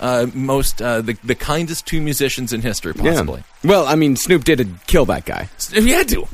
uh, most, uh, the, the kindest two musicians in history, possibly. Well, I mean, Snoop did kill that guy. He had to.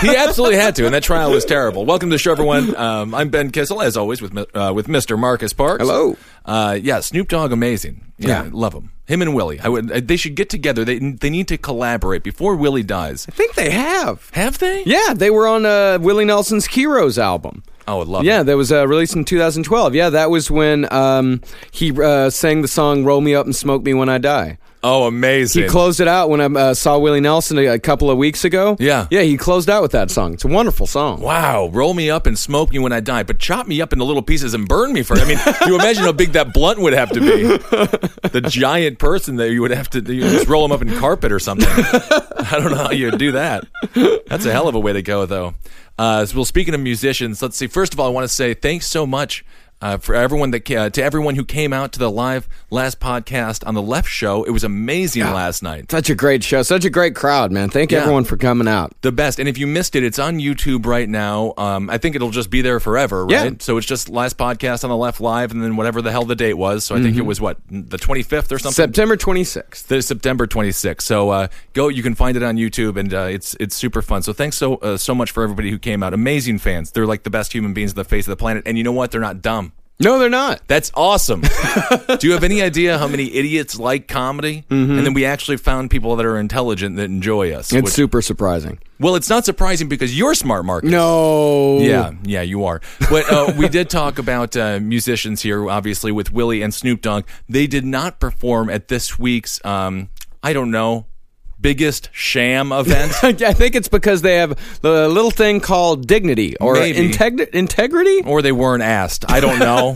he absolutely had to, and that trial was terrible. Welcome to the show, everyone. Um, I'm Ben Kissel, as always, with uh, with Mr. Marcus Parks. Hello. Uh, yeah, Snoop Dogg, amazing. Yeah, Yeah. love him. Him and Willie. I would. uh, They should get together. They they need to collaborate before Willie dies. I think they have. Have they? Yeah, they were on uh, Willie Nelson's Heroes album. Oh, I love. Yeah, it. that was uh, released in 2012. Yeah, that was when um, he uh, sang the song "Roll Me Up and Smoke Me When I Die." Oh, amazing. He closed it out when I uh, saw Willie Nelson a, a couple of weeks ago. Yeah. yeah, he closed out with that song. It's a wonderful song. Wow, roll me up and smoke me when I die, but chop me up into little pieces and burn me first. I mean, you imagine how big that blunt would have to be. The giant person that you would have to you just roll him up in carpet or something. I don't know how you would do that. That's a hell of a way to go, though. Uh, well, speaking of musicians, let's see. First of all, I want to say thanks so much. Uh, for everyone that uh, to everyone who came out to the live last podcast on the left show, it was amazing last night. Such a great show. Such a great crowd, man. Thank Yeah. everyone for coming out. the best. And if you missed it, it's on YouTube right now. Um, I think it'll just be there forever, right? Yeah. So it's just last podcast on the left live, and then whatever the hell the date was. So I think it was what the 25th or something. September 26th. the September 26th. So uh, go, you can find it on YouTube, and uh, it's it's super fun. So thanks so uh, so much for everybody who came out. Amazing fans. They're like the best human beings on the face of the planet. And you know what? They're not dumb. No, they're not. That's awesome. Do you have any idea how many idiots like comedy? And then we actually found people that are intelligent that enjoy us. It's which- super surprising. well, it's not surprising because you're smart, Marcus. No. Yeah, yeah, you are. But uh, we did talk about uh, musicians here, obviously, with Willie and Snoop Dogg. They did not perform at this week's, um, I don't know, biggest sham event. I think it's because they have the little thing called dignity or integ- integrity. or they weren't asked. I don't know.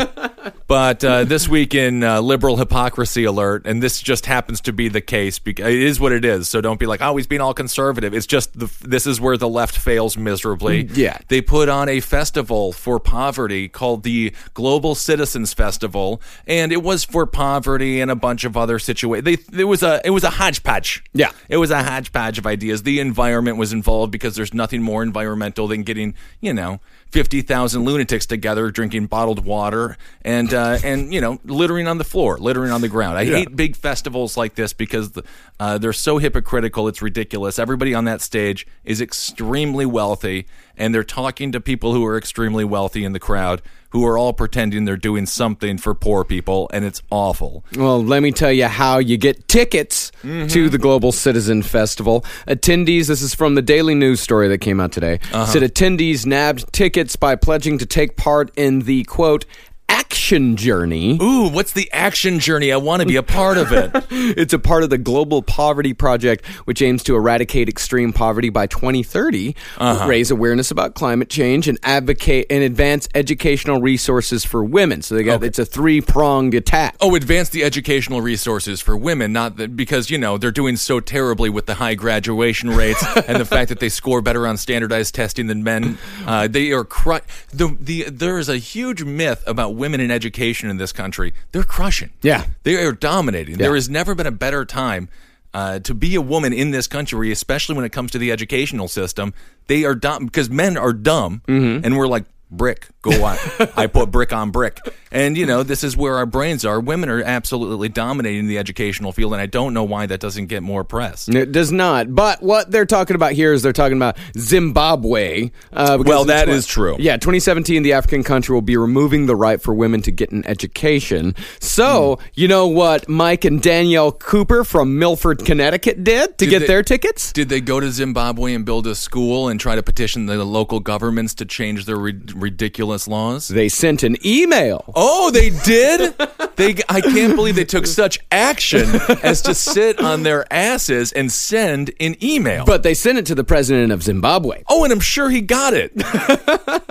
but uh, this week in uh, liberal hypocrisy alert, and this just happens to be the case. Because it is what it is. So don't be like, oh, he's being all conservative. It's just the, this is where the left fails miserably. Yeah. they put on a festival for poverty called the Global Citizens Festival, and it was for poverty and a bunch of other situations. They it was a it was a hodgepodge. Yeah. It was a hodgepodge of ideas. The environment was involved because there's nothing more environmental than getting, you know, 50,000 lunatics together drinking bottled water and, uh, and you know, littering on the floor, littering on the ground. I hate big festivals like this because the, uh, they're so hypocritical. It's ridiculous. Everybody on that stage is extremely wealthy and they're talking to people who are extremely wealthy in the crowd who are all pretending they're doing something for poor people and it's awful. Well, let me tell you how you get tickets Mm-hmm. to the Global Citizen Festival. Attendees, this is from the Daily News story that came out today, Uh-huh. said attendees nabbed tickets by pledging to take part in the quote action journey. Ooh, what's the action journey? I want to be a part of it. It's a part of the Global Poverty Project, which aims to eradicate extreme poverty by 2030, Uh-huh. raise awareness about climate change, and advocate and advance educational resources for women. So they got it's a three pronged attack. Oh, advance the educational resources for women, not that because you know they're doing so terribly with the high graduation rates and the fact that they score better on standardized testing than men. Uh, they are cru- the the there is a huge myth about women in education in this country. They're crushing. Yeah. they are dominating. Yeah. There has never been a better time. Uh, to be a woman in this country, especially when it comes to the educational system, they are dumb because men are dumb, Mm-hmm. and we're like brick. Go on, I put brick on brick, and you know this is where our brains are. Women are absolutely dominating the educational field, and I don't know why that doesn't get more press. It does not. But what they're talking about here is they're talking about Zimbabwe. Uh, Well, that what- is true. Yeah, 2017, the African country will be removing the right for women to get an education. So, Hmm. you know what Mike and Danielle Cooper from Milford, Connecticut did to Did get they- their tickets? Did they go to Zimbabwe and build a school and try to petition the local governments to change their re- ridiculous laws? They sent an email. Oh, they did. they. I can't believe they took such action as to sit on their asses and send an email. But they sent it to the president of Zimbabwe. oh, and I'm sure he got it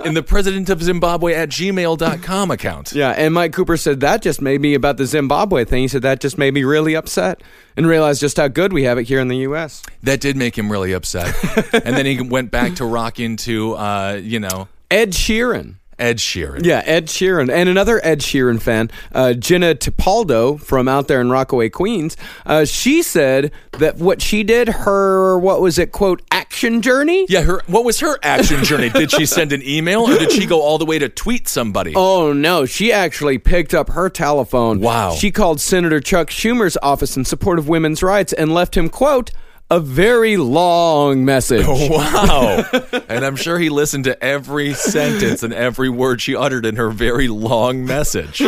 in the president of Zimbabwe at gmail.com account. Yeah, and Mike Cooper said that just made me about the Zimbabwe thing. He said that just made me really upset and realized just how good we have it here in the U.S. That did make him really upset. and then he went back to rocking to, uh, you know, Ed Sheeran. Ed Sheeran. Yeah, Ed Sheeran. And another Ed Sheeran fan, uh, Jenna Tipaldo from out there in Rockaway, Queens, uh, she said that what she did, her, what was it, quote, action journey? Yeah, her. What was her action journey? Did she send an email or did she go all the way to tweet somebody? Oh no, she actually picked up her telephone. Wow. She called Senator Chuck Schumer's office in support of women's rights and left him, quote, a very long message. Wow. and I'm sure he listened to every sentence and every word she uttered in her very long message.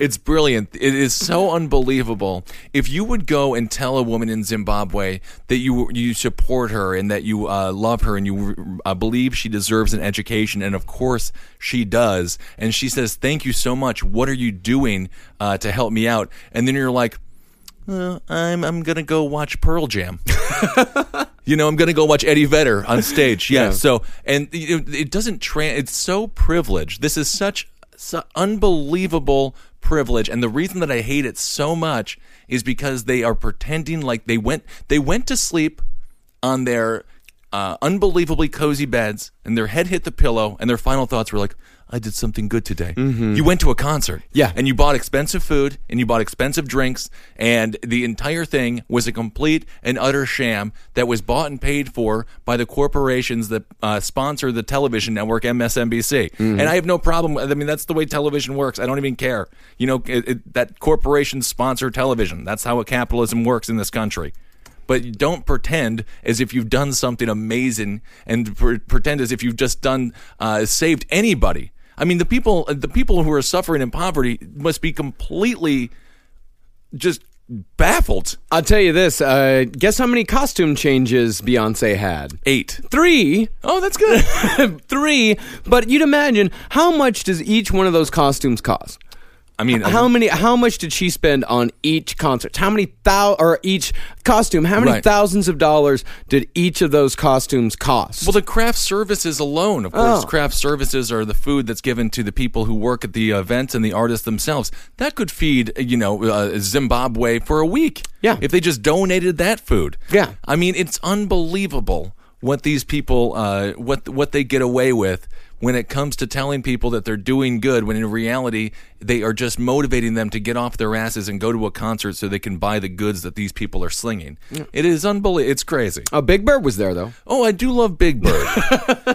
It's brilliant. It is so unbelievable. If you would go and tell a woman in Zimbabwe that you you support her and that you uh, love her and you uh, believe she deserves an education, and of course she does, and she says, "Thank you so much. What are you doing uh, to help me out?" And then you're like, uh, I'm I'm gonna go watch Pearl Jam. you know, I'm gonna go watch Eddie Vedder on stage. Yeah. Yeah. So, and it, it doesn't. Tra- it's so privileged. This is such, su unbelievable privilege, and the reason that I hate it so much is because they are pretending like they went they went to sleep on their uh, unbelievably cozy beds, and their head hit the pillow, and their final thoughts were like. I did something good today. You went to a concert. Yeah. And you bought expensive food and you bought expensive drinks, and the entire thing was a complete and utter sham that was bought and paid for by the corporations that uh, sponsor the television network MSNBC. And I have no problem. I mean, that's the way television works. I don't even care. You know, it, it, that corporations sponsor television. That's how capitalism works in this country but don't pretend as if you've done something amazing and pre- pretend as if you've just done uh, saved anybody. I mean, the people the people who are suffering in poverty must be completely just baffled. I'll tell you this. Uh, guess how many costume changes Beyonce had? Eight. Three. Oh, that's good. Three. But you'd imagine how much does each one of those costumes cost? I mean, How many? How much did she spend on each concert? How many thou or each costume? How many Right. thousands of dollars did each of those costumes cost? Well, the craft services alone, of course, Oh. craft services are the food that's given to the people who work at the events and the artists themselves. That could feed, you know, uh, Zimbabwe for a week. Yeah. If they just donated that food. Yeah. I mean, it's unbelievable what these people, uh, what what they get away with when it comes to telling people that they're doing good, when in reality they are just motivating them to get off their asses and go to a concert so they can buy the goods that these people are slinging. It is unbelievable. It's crazy. oh, Big Bird was there though. Oh, I do love Big Bird.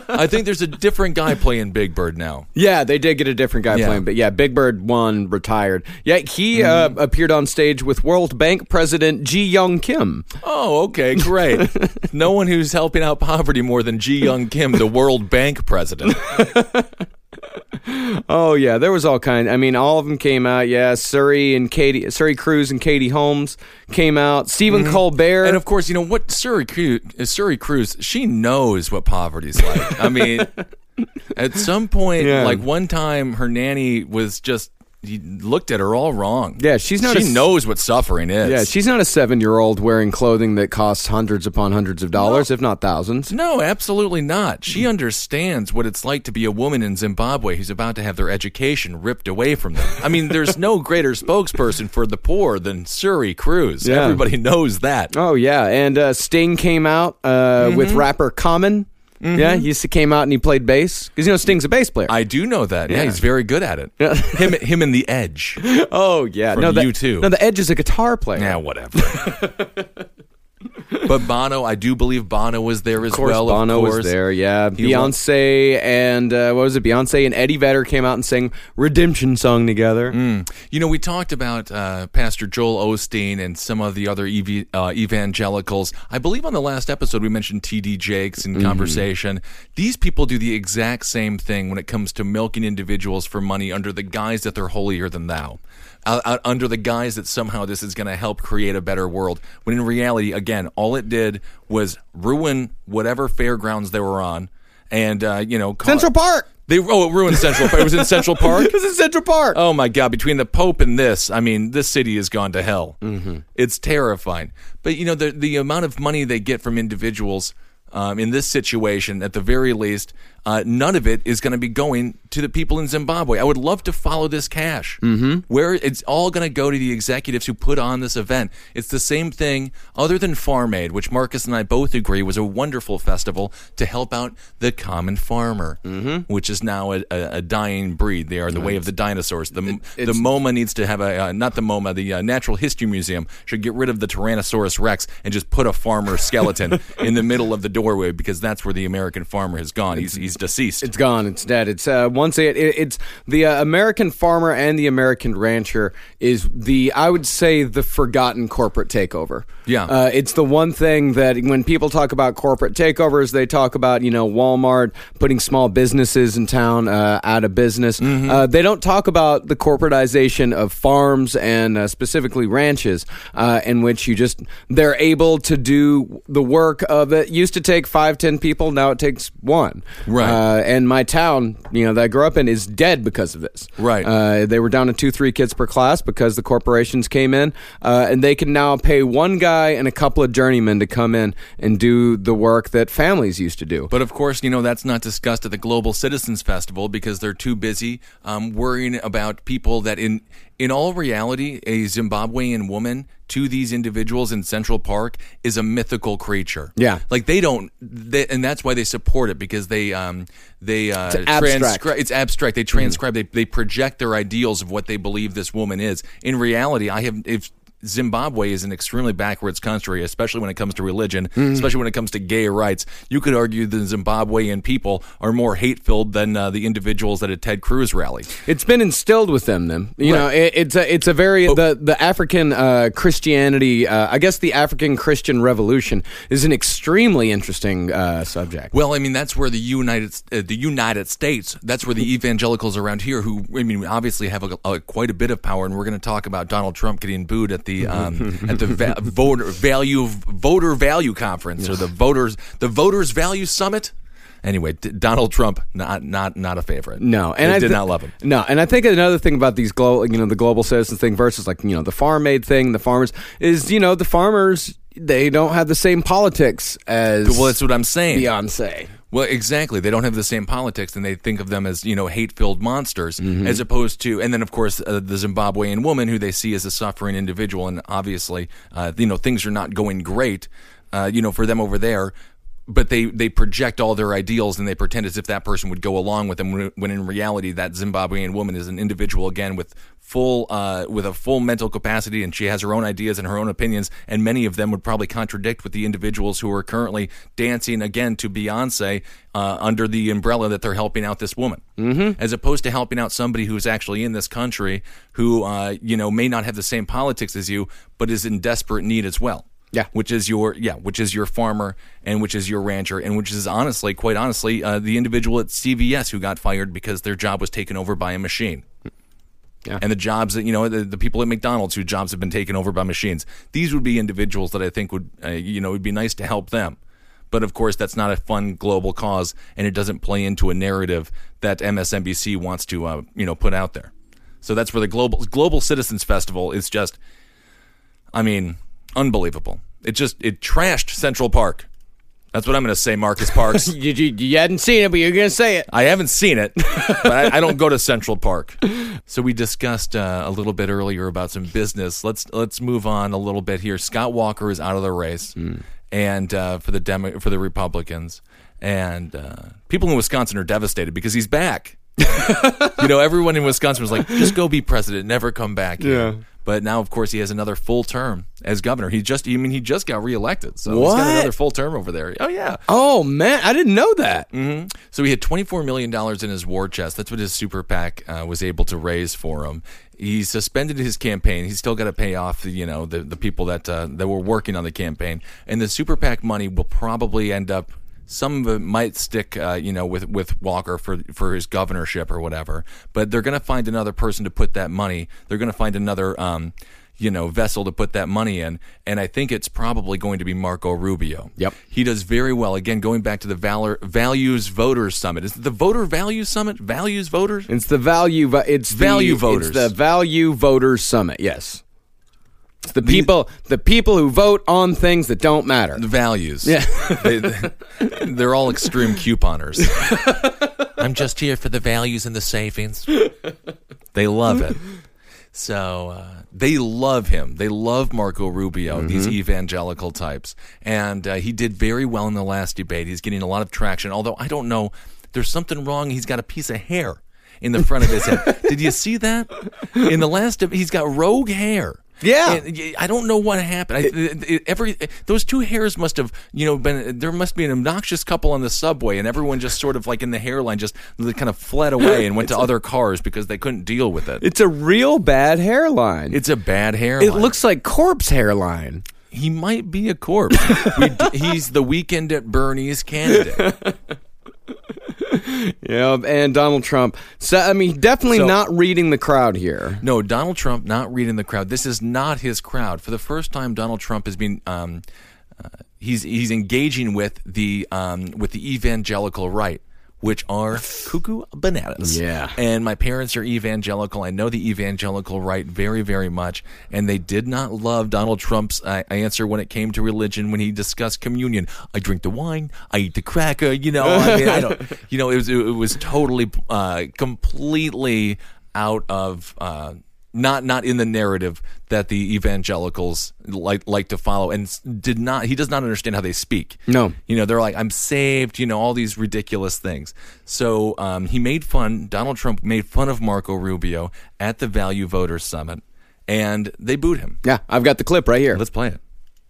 I think there's a different guy playing Big Bird now. Yeah, they did get a different guy Yeah. playing, but yeah, Big Bird won, retired. Yeah, he Mm-hmm. uh, appeared on stage with World Bank President Jim Yong Kim. Oh, okay, great. no one who's helping out poverty more than Jim Yong Kim, the World Bank president. Oh yeah, there was all kind. I mean, all of them came out. Yeah, Suri and Katie, Suri Cruise and Katie Holmes came out. Stephen Colbert. Mm-hmm. And of course, you know what Suri Cruise, Suri Cruise, she knows what poverty's like. I mean, at some point, Yeah. like one time, her nanny was just looked at her all wrong. Yeah, she's not She a knows what suffering is. yeah, she's not a seven-year-old wearing clothing that costs hundreds upon hundreds of dollars, if not thousands. No, absolutely not. She understands what it's like to be a woman in Zimbabwe who's about to have their education ripped away from them. I mean, there's no greater spokesperson for the poor than Suri Cruise. Yeah. Everybody knows that. Oh yeah, and uh, Sting came out uh, with Mm-hmm. rapper Common. Mm-hmm. Yeah, he used to came out and he played bass because you know Sting's a bass player. I do know that. Yeah, Yeah. he's very good at it. him, him and the Edge. oh yeah, From no, the, U2. No, the Edge is a guitar player. Yeah, whatever. but Bono, I do believe Bono was there as Of course, well. Bono of was there. Yeah, He Beyonce and uh, what was it? Beyonce and Eddie Vedder came out and sang "Redemption" song together. You know, we talked about uh, Pastor Joel Osteen and some of the other ev- uh, evangelicals. I believe on the last episode we mentioned T.D. Jakes in conversation. These people do the exact same thing when it comes to milking individuals for money under the guise that they're holier than thou. Uh, uh, under the guise that somehow this is going to help create a better world, when in reality, again, all it did was ruin whatever fairgrounds they were on, and uh, you know, Central Park. They oh, it ruined Central Park. It was in Central Park. It was in Central Park. Oh my God! Between the Pope and this, I mean, this city has gone to hell. Mm-hmm. It's terrifying. But you know, the the amount of money they get from individuals um, in this situation, at the very least, uh, none of it is going to be going to the people in Zimbabwe. I would love to follow this cash. Mm-hmm. Where it's all going to go to the executives who put on this event. It's the same thing, other than Farm Aid, which Marcus and I both agree was a wonderful festival to help out the common farmer, mm-hmm. which is now a, a, a dying breed. They are the way of the dinosaurs. The, the MoMA needs to have a uh, not the MoMA, the uh, Natural History Museum should get rid of the Tyrannosaurus Rex and just put a farmer skeleton in the middle of the doorway because that's where the American farmer has gone. He's he's deceased. It's gone. It's dead. It's uh, once it, it it's the uh, American farmer and the American rancher is the I would say the forgotten corporate takeover. Yeah. uh, it's the one thing that when people talk about corporate takeovers, they talk about you know Walmart putting small businesses in town uh, out of business. Uh, they don't talk about the corporatization of farms and uh, specifically ranches, uh, in which you just they're able to do the work of it. Used to take five ten people, now it takes one. Right. Uh, and my town, you know, that I grew up in is dead because of this. Right. Uh, they were down to two, three kids per class because the corporations came in, uh, and they can now pay one guy and a couple of journeymen to come in and do the work that families used to do. But of course, you know that's not discussed at the Global Citizens Festival because they're too busy um, worrying about people that, in in all reality, a Zimbabwean woman to these individuals in Central Park is a mythical creature. Yeah. like they don't, they, and that's why they support it because they um they uh, It's abstract. transcri- it's abstract. They transcribe. They they project their ideals of what they believe this woman is. In reality, I have if. Zimbabwe is an extremely backwards country, especially when it comes to religion, especially when it comes to gay rights. You could argue the Zimbabwean people are more hate filled than uh, the individuals at a Ted Cruz rally. It's been instilled with them. Then you know, it, it's a it's a very the the African uh, Christianity. Uh, I guess the African Christian Revolution is an extremely interesting uh, subject. Well, I mean, that's where the United uh, the United States. That's where the evangelicals around here, who I mean, obviously have a, a, quite a bit of power, and we're going to talk about Donald Trump getting booed at the um, at the va- voter value voter value conference or the voters the voters value summit. Anyway, D- Donald Trump not not not a favorite. No, and I I did thi- not love him. No, and I think another thing about these global, you know, the global citizens thing versus like you know the farm aid thing, the farmers is you know the farmers they don't have the same politics as Well, that's what I'm saying. Beyonce. Well, exactly. They don't have the same politics, and they think of them as you know hate-filled monsters, Mm-hmm. as opposed to, and then of course uh, the Zimbabwean woman who they see as a suffering individual, and obviously, uh, you know, things are not going great, uh, you know, for them over there. But they they project all their ideals and they pretend as if that person would go along with them, when, when in reality that Zimbabwean woman is an individual again with full uh, with a full mental capacity, and she has her own ideas and her own opinions, and many of them would probably contradict with the individuals who are currently dancing again to Beyonce uh, under the umbrella that they're helping out this woman, mm-hmm. as opposed to helping out somebody who's actually in this country who uh, you know may not have the same politics as you, but is in desperate need as well. Yeah. which is your yeah, which is your farmer and which is your rancher and which is honestly, quite honestly, uh, the individual at CVS who got fired because their job was taken over by a machine. Yeah. And the jobs that you know, the, the people at McDonald's whose jobs have been taken over by machines. These would be individuals that I think would, uh, you know, it would be nice to help them. But of course, that's not a fun global cause, and it doesn't play into a narrative that MSNBC wants to, uh, you know, put out there. So that's where the global Global Citizens Festival is just, I mean, unbelievable. It just it trashed Central Park. That's what I'm going to say, Marcus Parks. You, you, you hadn't seen it, but you're gonna say it. I haven't seen it, but I, I don't go to Central Park. So we discussed uh, a little bit earlier about some business. Let's let's move on a little bit here. Scott Walker is out of the race, and uh, for the Demo- for the Republicans, and uh, people in Wisconsin are devastated because he's back. you know, everyone in Wisconsin was like, "Just go be president, never come back." here." Yeah. But now, of course, he has another full term as governor. He just, I mean, he just got reelected, so he's got another full term over there. Oh yeah. Oh man, I didn't know that. So he had $24 million in his war chest. That's what his super PAC uh, was able to raise for him. He suspended his campaign. He's still got to pay off, the, you know, the, the people that uh, that were working on the campaign. And the super PAC money will probably end up. Some of it might stick, uh, you know, with with Walker for for his governorship or whatever. But they're going to find another person to put that money. They're going to find another. Um, you know vessel to put that money in, and I think it's probably going to be Marco Rubio. Yep. he does very well. Again, going back to the Valor Values Voters Summit, is it the Voter Values Summit? Values Voters. It's the value. It's the, Value voters. It's the value voters summit. Yes. It's the people. The people who vote on things that don't matter. The values. Yeah. they, they're all extreme couponers. I'm just here for the values and the savings. They love it. So uh, they love him. They love Marco Rubio, these evangelical types. And uh, he did very well in the last debate. He's getting a lot of traction, although I don't know. There's something wrong. He's got a piece of hair in the front of his head. Did you see that? In the last, deb- he's got rogue hair. Yeah. And I don't know what happened. I, it- every those two hairs must have, you know, been there must be an obnoxious couple on the subway, and everyone just sort of like in the hairline just kind of fled away and went to other cars because they couldn't deal with it. It's a real bad hairline. It's a bad hairline. it looks like corpse hairline. he might be a corpse. d- he's the weekend at Bernie's candidate. Yeah, and Donald Trump. So I mean, definitely So- not reading the crowd here. No, Donald Trump not reading the crowd. This is not his crowd. For the first time, Donald Trump has been um, uh, he's he's engaging with the um, with the evangelical right, which are cuckoo bananas. Yeah. And my parents are evangelical. I know the evangelical right very very much, and they did not love Donald Trump's uh, answer when it came to religion when he discussed communion. I drink the wine. I eat the cracker. You know, I mean, I don't. You know, it was it was totally uh, completely out of. Uh, not not in the narrative that the evangelicals like like to follow and did not he does not understand how they speak No. you know they're like i'm saved you know all these ridiculous things so um, he made fun donald trump made fun of marco rubio at the value voters summit and they booed him Yeah, I've got the clip right here. let's play it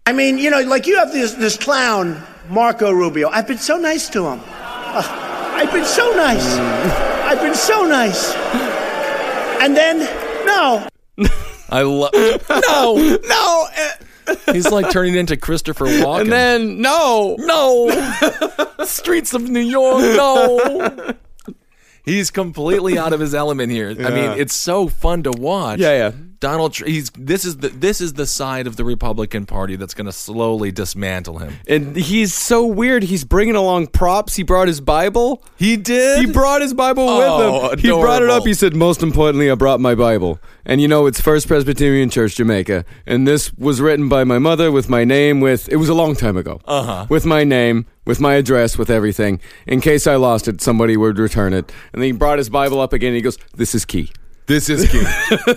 I mean, you know, like you have this this clown, Marco Rubio. I've been so nice to him. Uh, I've been so nice. I've been so nice. And then, no, i love no no, he's like turning into christopher walken and then no, No. Streets of New York, no. He's completely out of his element here. I mean, it's so fun to watch. Yeah, yeah. Donald Tr- he's this is the this is the side of the Republican Party that's going to slowly dismantle him. and he's so weird. He's bringing along props. He brought his Bible. He did. He brought his Bible Oh, with him. He brought it up. He said, "Most importantly, I brought my Bible." And you know, it's First Presbyterian Church, Jamaica, and this was written by my mother with my name. With it was a long time ago. Uh huh. With my name, with my address, with everything. In case I lost it, somebody would return it. And then he brought his Bible up again. and He goes, "This is key." This is key.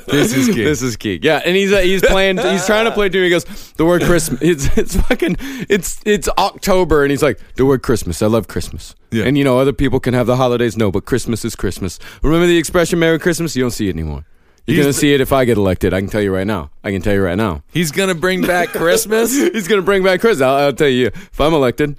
this is key. This is key. Yeah, and he's uh, he's playing. he's trying to play to. He goes the word Christmas. It's it's fucking. It's it's October, and he's like the word Christmas. I love Christmas. Yeah. And you know other people can have the holidays. No, but Christmas is Christmas. Remember the expression "Merry Christmas"? You don't see it anymore. You're He's gonna see it if I get elected. I can tell you right now. I can tell you right now. He's going to bring back Christmas. He's gonna bring back Christmas. I'll, I'll tell you. If I'm elected,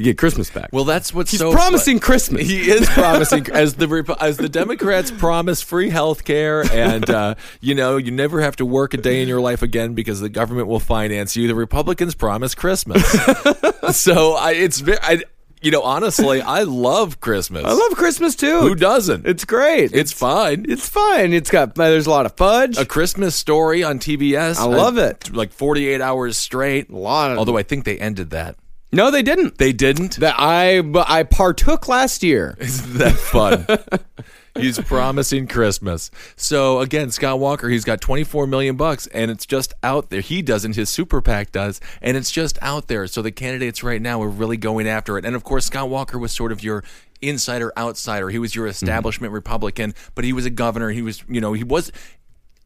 you get Christmas back. Well, that's what's he's so promising Christmas. He is promising as the as the Democrats promise free health care and uh, you know you never have to work a day in your life again because the government will finance you. The Republicans promise Christmas. so I, it's I, you know honestly I love Christmas. I love Christmas too. Who doesn't? It's great. It's fine. It's fine. It's got there's a lot of fudge. a Christmas story on TBS. I love uh, it. Like 48 hours straight. A lot of- Although I think they ended that. No, they didn't. They didn't. that I but I partook last year. Isn't that fun? he's promising Christmas. So again, Scott Walker, he's got 24 million bucks and it's just out there. He doesn't, his super PAC does, and it's just out there. So the candidates right now are really going after it. And of course, Scott Walker was sort of your insider outsider. He was your mm-hmm. establishment Republican, but he was a governor. He was, you know, he was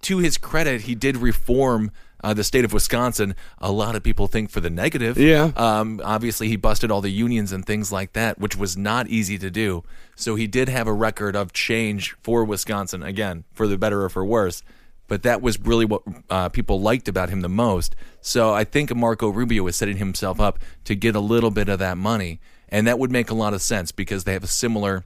to his credit, he did reform uh, the state of Wisconsin. A lot of people think for the negative. Yeah. Um, obviously, he busted all the unions and things like that, which was not easy to do. So he did have a record of change for Wisconsin, again, for the better or for worse. But that was really what uh, people liked about him the most. So I think Marco Rubio is setting himself up to get a little bit of that money. And that would make a lot of sense because they have a similar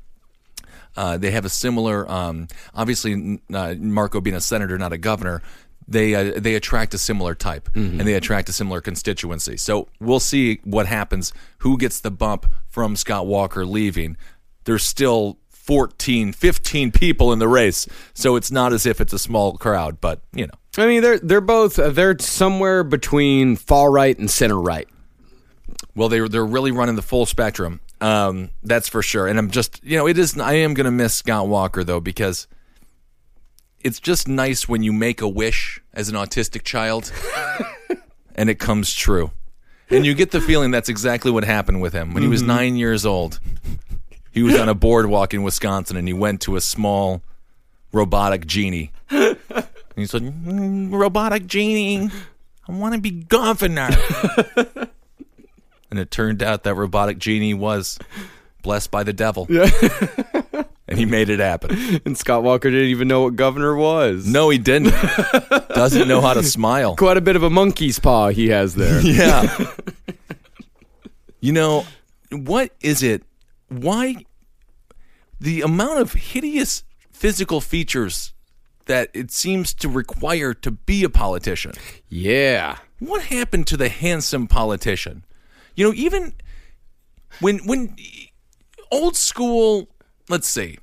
uh, they have a similar, um, obviously, uh, Marco being a senator, not a governor. They uh, they attract a similar type, and they attract a similar constituency. So we'll see what happens. Who gets the bump from Scott Walker leaving? There's still 14, 15 people in the race. So it's not as if it's a small crowd, but you know. I mean, they're they're both uh, they're somewhere between far right and center right. Well, they they're really running the full spectrum. Um, that's for sure. And I'm just, you know, it is. I am going to miss Scott Walker though because it's just nice when you make a wish as an autistic child and it comes true, and you get the feeling that's exactly what happened with him when he was nine years old. He was on a boardwalk in Wisconsin and he went to a small robotic genie. And he said, "Mm, "Robotic genie, I want to be governor." And it turned out that robotic genie was blessed by the devil. and he made it happen. And Scott Walker didn't even know what governor was. No, he didn't. Doesn't know how to smile. Quite a bit of a monkey's paw he has there. Yeah. you know, what is it? Why the amount of hideous physical features that it seems to require to be a politician? yeah. What happened to the handsome politician? You know, even when when old school, let's see,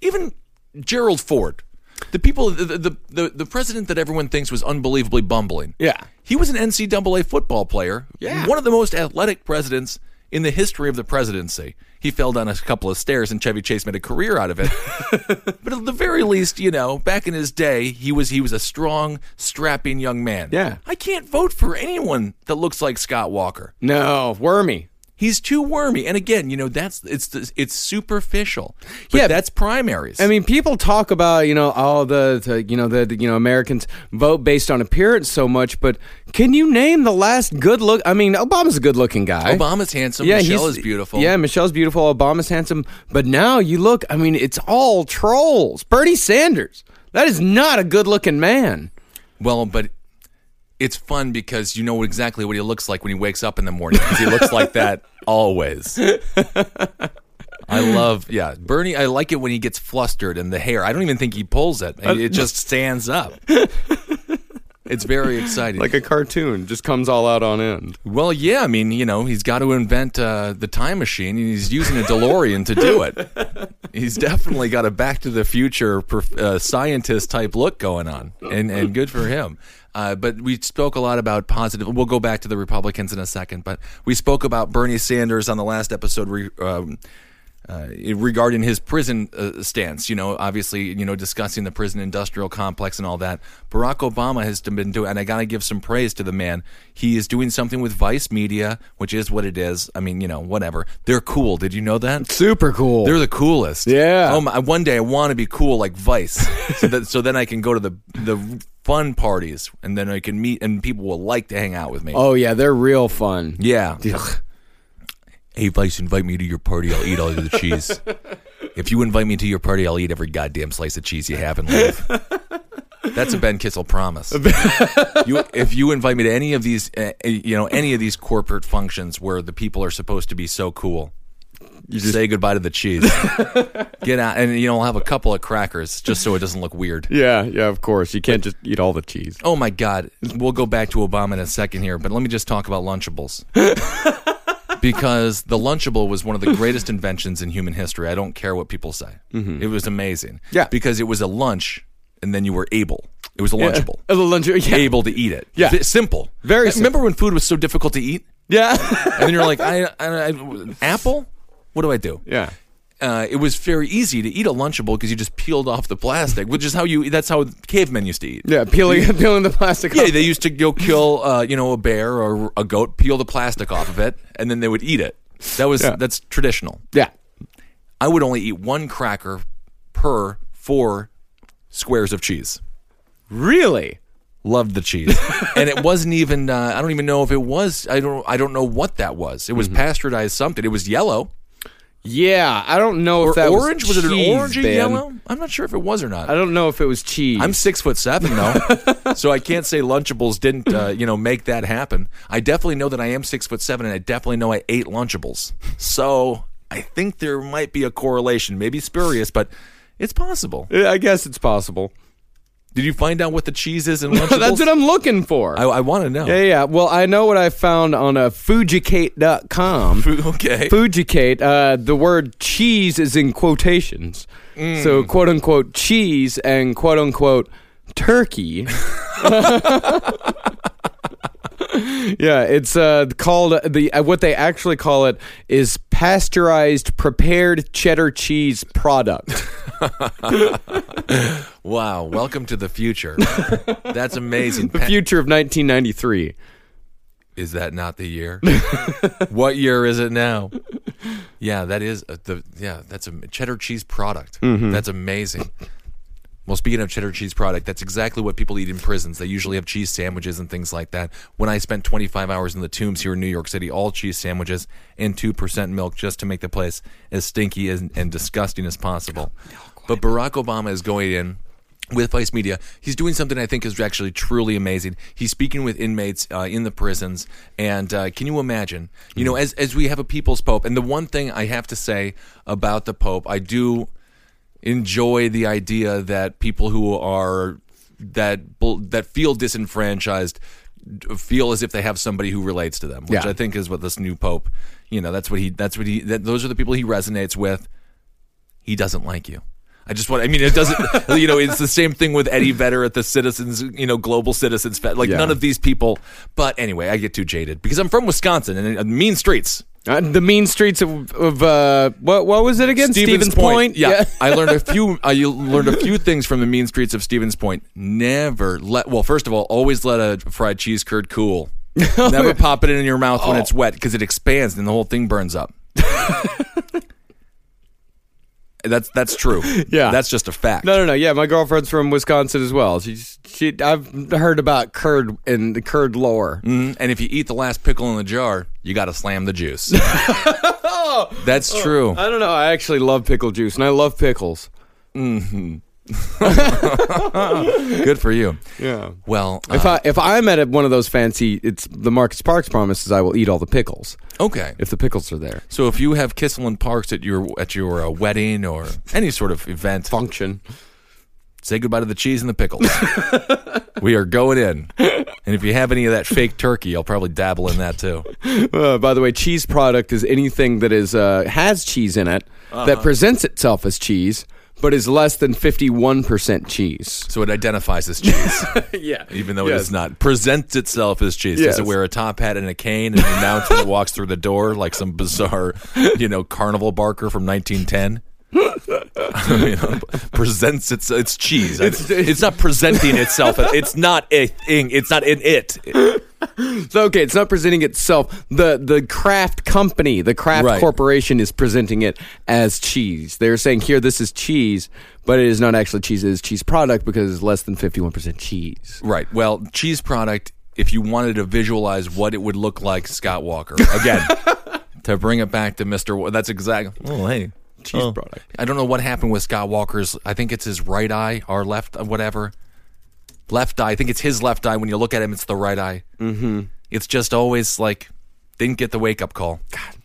even Gerald Ford, the people, the the the, the president that everyone thinks was unbelievably bumbling. Yeah. he was an NCAA football player. Yeah. one of the most athletic presidents in the history of the presidency. He fell down a couple of stairs, and Chevy Chase made a career out of it. but at the very least, you know, back in his day, he was he was a strong, strapping young man. Yeah. I can't vote for anyone that looks like Scott Walker. No, wormy. He's too wormy. And again, you know, that's it's it's superficial. But Yeah. that's primaries. I mean, people talk about you know all the, the you know the, the, you know Americans vote based on appearance so much, but can you name the last good look? I mean, Obama's a good looking guy. Obama's handsome. Yeah, Michelle is beautiful. Yeah, Michelle's beautiful. Obama's handsome. But now you look. I mean, it's all trolls. Bernie Sanders. That is not a good looking man. Well, but it's fun because you know exactly what he looks like when he wakes up in the morning because he looks like that always. I love, yeah, Bernie. I like it when he gets flustered and the hair. I don't even think he pulls it; it uh, just stands up. It's very exciting. Like a cartoon, just comes all out on end. Well, yeah, I mean, you know, he's got to invent uh, the time machine, and he's using a DeLorean to do it. He's definitely got a Back to the Future uh, scientist type look going on, and and good for him. Uh, but we spoke a lot about positive. We'll go back to the Republicans in a second, but we spoke about Bernie Sanders on the last episode. Re- um, uh, regarding his prison uh, stance, you know, obviously, you know, discussing the prison industrial complex and all that. Barack Obama has been doing, and I got to give some praise to the man. He is doing something with Vice Media, which is what it is. I mean, you know, whatever. They're cool. Did you know that? Super cool. They're the coolest. Yeah. Oh my! One day I want to be cool like Vice, so that so then I can go to the the fun parties, and then I can meet, and people will like to hang out with me. oh yeah, they're real fun. Yeah. Hey, Vice, invite me to your party. I'll eat all of the cheese. if you invite me to your party, I'll eat every goddamn slice of cheese you have and leave. That's a Ben Kissel promise. you, if you invite me to any of these, uh, you know, any of these corporate functions where the people are supposed to be so cool, you just say goodbye to the cheese. Get out, and you know, I'll have a couple of crackers just so it doesn't look weird. Yeah, yeah, of course. You can't just eat all the cheese. Oh my God. We'll go back to Obama in a second here, but let me just talk about Lunchables. because the Lunchable was one of the greatest inventions in human history. I don't care what people say. It was amazing. Mm-hmm. Yeah. Because it was a lunch and then you were able. It was a Lunchable. A little lunch. Yeah. Able to eat it. Yeah. Simple. Very Remember when food was so difficult to eat? Yeah. And then you're like, I, I, I apple? What do I do? yeah. Uh, it was very easy to eat a Lunchable because you just peeled off the plastic, which is how you. That's how cavemen used to eat. Yeah, peeling peeling the plastic Yeah, off. they used to go kill, uh, you know, a bear or a goat, peel the plastic off of it, and then they would eat it. That was Yeah. that's traditional. yeah. I would only eat one cracker per four squares of cheese. Really? Loved the cheese, and it wasn't even. Uh, I don't even know if it was. I don't. I don't know what that was. It was Mm-hmm. pasteurized something. It was yellow Yeah, I don't know if that orange. Was, it an cheese, orange or yellow? I'm not sure if it was or not. I don't know if it was cheese. I'm six foot seven though, so I can't say Lunchables didn't, uh, you know, make that happen. I definitely know that I am six foot seven, and I definitely know I ate Lunchables. So I think there might be a correlation, maybe spurious, but it's possible. I guess it's possible. Did you find out what the cheese is in Lunchables? That's what I'm looking for. I, I want to know. yeah, yeah. Well, I know what I found on uh, Fooducate.com. Okay. Fooducate, uh, the word cheese is in quotations. Mm. So, quote unquote, cheese and quote unquote, turkey. yeah, it's uh, called the uh, what they actually call it is pasteurized prepared cheddar cheese product. Wow. Welcome to the future. That's amazing. the future of 1993. Is that not the year? what year is it now? Yeah, that is uh, the yeah. That's a cheddar cheese product. That's amazing. Well, speaking of cheddar cheese product, that's exactly what people eat in prisons. They usually have cheese sandwiches and things like that. When I spent 25 hours in the tombs here in New York City, all cheese sandwiches and 2% milk just to make the place as stinky as, and disgusting as possible. But Barack Obama is going in with Vice Media. He's doing something I think is actually truly amazing. He's speaking with inmates uh, in the prisons, and uh, can you imagine? You know, as as we have a people's pope, and the one thing I have to say about the pope, I do enjoy the idea that people who are that that feel disenfranchised feel as if they have somebody who relates to them, which Yeah. I think is what this new pope. You know, that's what he. That's what he. That, those are the people he resonates with he doesn't like you. I just want. I mean, it doesn't. you know, it's the same thing with Eddie Vedder at the Citizens. You know, Global Citizens Fest. Like Yeah. none of these people. But anyway, I get too jaded because I'm from Wisconsin and uh, mean streets. Uh, the mean streets of, of uh, what what was it again? Stevens Point. Yeah, I learned a few. I learned a few things from the mean streets of Stevens Point. Never let. Well, first of all, always let a fried cheese curd cool. Never pop it in your mouth when it's wet because it expands and the whole thing burns up. That's that's true. Yeah. that's just a fact. No, no, no. Yeah, my girlfriend's from Wisconsin as well. She's she. I've heard about curd and the curd lore. Mhm. And if you eat the last pickle in the jar, you got to slam the juice. That's true. I don't know. I actually love pickle juice, and I love pickles. Good for you. Yeah. Well, If uh, I if I'm at a, one of those fancy, it's the Marcus Parks promises I will eat all the pickles okay. if the pickles are there. So if you have Kissel and Parks at your at your uh, wedding or any sort of event, Function. say goodbye to the cheese and the pickles. we are going in. And if you have any of that fake turkey, I'll probably dabble in that too. Uh, by the way, cheese product is anything that is uh, has cheese in it that presents itself as cheese, but is less than fifty one percent cheese. So it identifies as cheese, yeah. even though it Yes. is not. Presents itself as cheese. Does it wear a top hat and a cane and announce when it walks through the door like some bizarre, you know, carnival barker from 1910? you know, presents its its cheese. It's, it's not presenting itself. It's not a thing. It's not in it. So, okay, it's not presenting itself. The the Kraft company, the Kraft Right. corporation is presenting it as cheese. They're saying here this is cheese, but it is not actually cheese. It is cheese product because it's less than fifty one percent cheese. Right. Well, cheese product. If you wanted to visualize what it would look like, Scott Walker again. to bring it back to Mister. Wa- That's exactly. Oh, hey, Cheese product. I don't know what happened with Scott Walker's. I think it's his right eye or left, uh, whatever. Left eye. I think it's his left eye. When you look at him, it's the right eye. Mm-hmm. It's just always like didn't get the wake up call. God.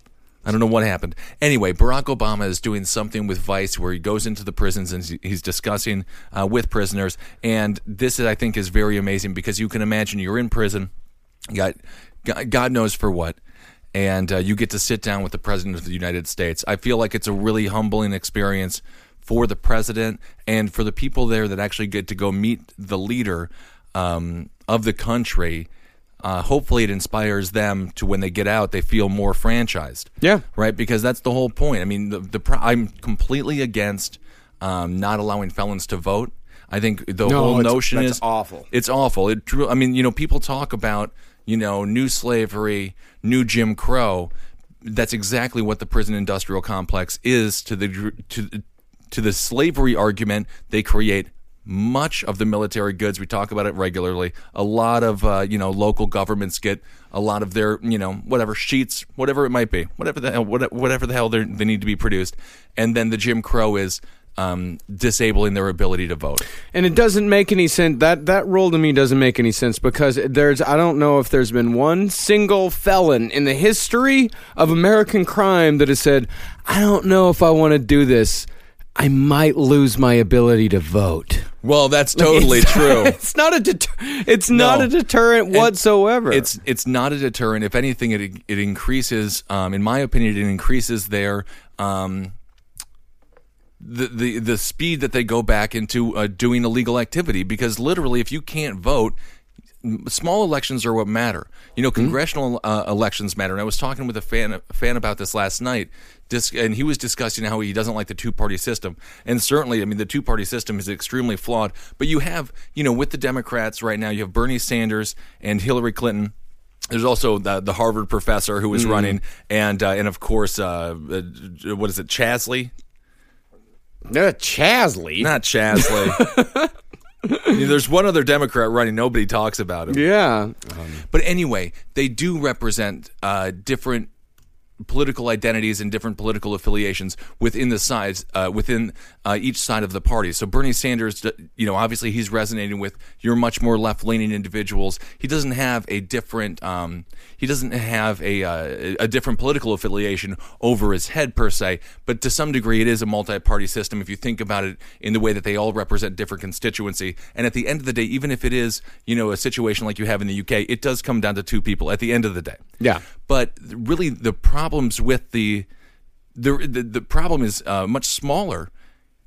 I don't know what happened. Anyway, Barack Obama is doing something with Vice where he goes into the prisons and he's- discussing uh, with prisoners. And this, is, I think, is very amazing because you can imagine you're in prison, you got God- God knows for what, and uh, you get to sit down with the president of the United States. I feel like it's a really humbling experience for the president and for the people there that actually get to go meet the leader um, of the country. Uh, hopefully, it inspires them to when they get out, they feel more franchised. Yeah. right. Because that's the whole point. I mean, the, the pro- I'm completely against um, not allowing felons to vote. I think the No, whole notion is awful. It's awful. It. I mean, you know, people talk about you know new slavery, new Jim Crow. That's exactly what the prison industrial complex is to the to to the slavery argument. They create much of the military goods. We talk about it regularly. A lot of uh, you know local governments get a lot of their you know whatever sheets, whatever it might be, whatever the hell, whatever the hell they need to be produced. And then the Jim Crow is um, disabling their ability to vote. And it doesn't make any sense. That that rule to me doesn't make any sense because there's I don't know if there's been one single felon in the history of American crime that has said, "I don't know if I want to do this. I might lose my ability to vote." Well, that's totally true. It's not a deter- it's not No. a deterrent whatsoever. It's it's not a deterrent. If anything, it it increases. Um, in my opinion, it increases their um, the, the the speed that they go back into uh, doing illegal activity. Because literally, if you can't vote, small elections are what matter. You know, congressional uh, elections matter. And I was talking with a fan a fan about this last night, dis- and he was discussing how he doesn't like the two party system. And certainly, I mean, the two party system is extremely flawed. But you have, you know, with the Democrats right now, you have Bernie Sanders and Hillary Clinton. There's also the, the Harvard professor who is running, and uh, and of course, uh, uh, what is it, Chasley? uh, Chasley. Not Chasley. There's one other Democrat running. Nobody talks about him. yeah. But anyway, they do represent uh, different political identities and different political affiliations within the sides uh, within uh, each side of the party. So Bernie Sanders, you know, obviously he's resonating with your much more left leaning individuals. He doesn't have a different um, he doesn't have a uh, a different political affiliation over his head per se, but to some degree it is a multi party system if you think about it in the way that they all represent different constituency. And at the end of the day, even if it is you know a situation like you have in the UK, it does come down to two people at the end of the day. Yeah. But really, the problems with the the the, the problem is uh, much smaller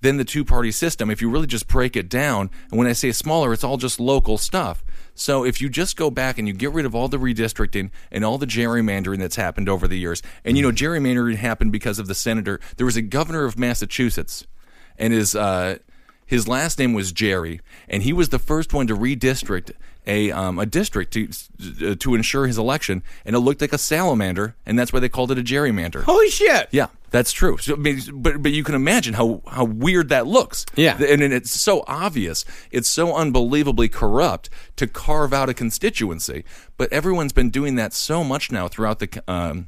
than the two party system. If you really just break it down, and when I say smaller, it's all just local stuff. So if you just go back and you get rid of all the redistricting and all the gerrymandering that's happened over the years, and you know gerrymandering happened because of the senator. There was a governor of Massachusetts, and his uh, his last name was Jerry, and he was the first one to redistrict a um, a district to to ensure his election, and it looked like a salamander, and that's why they called it a gerrymander. Holy shit. Yeah, that's true. So, I mean, but but you can imagine how how weird that looks. Yeah. and, and it's so obvious. It's so unbelievably corrupt to carve out a constituency. But everyone's been doing that so much now throughout the. Um,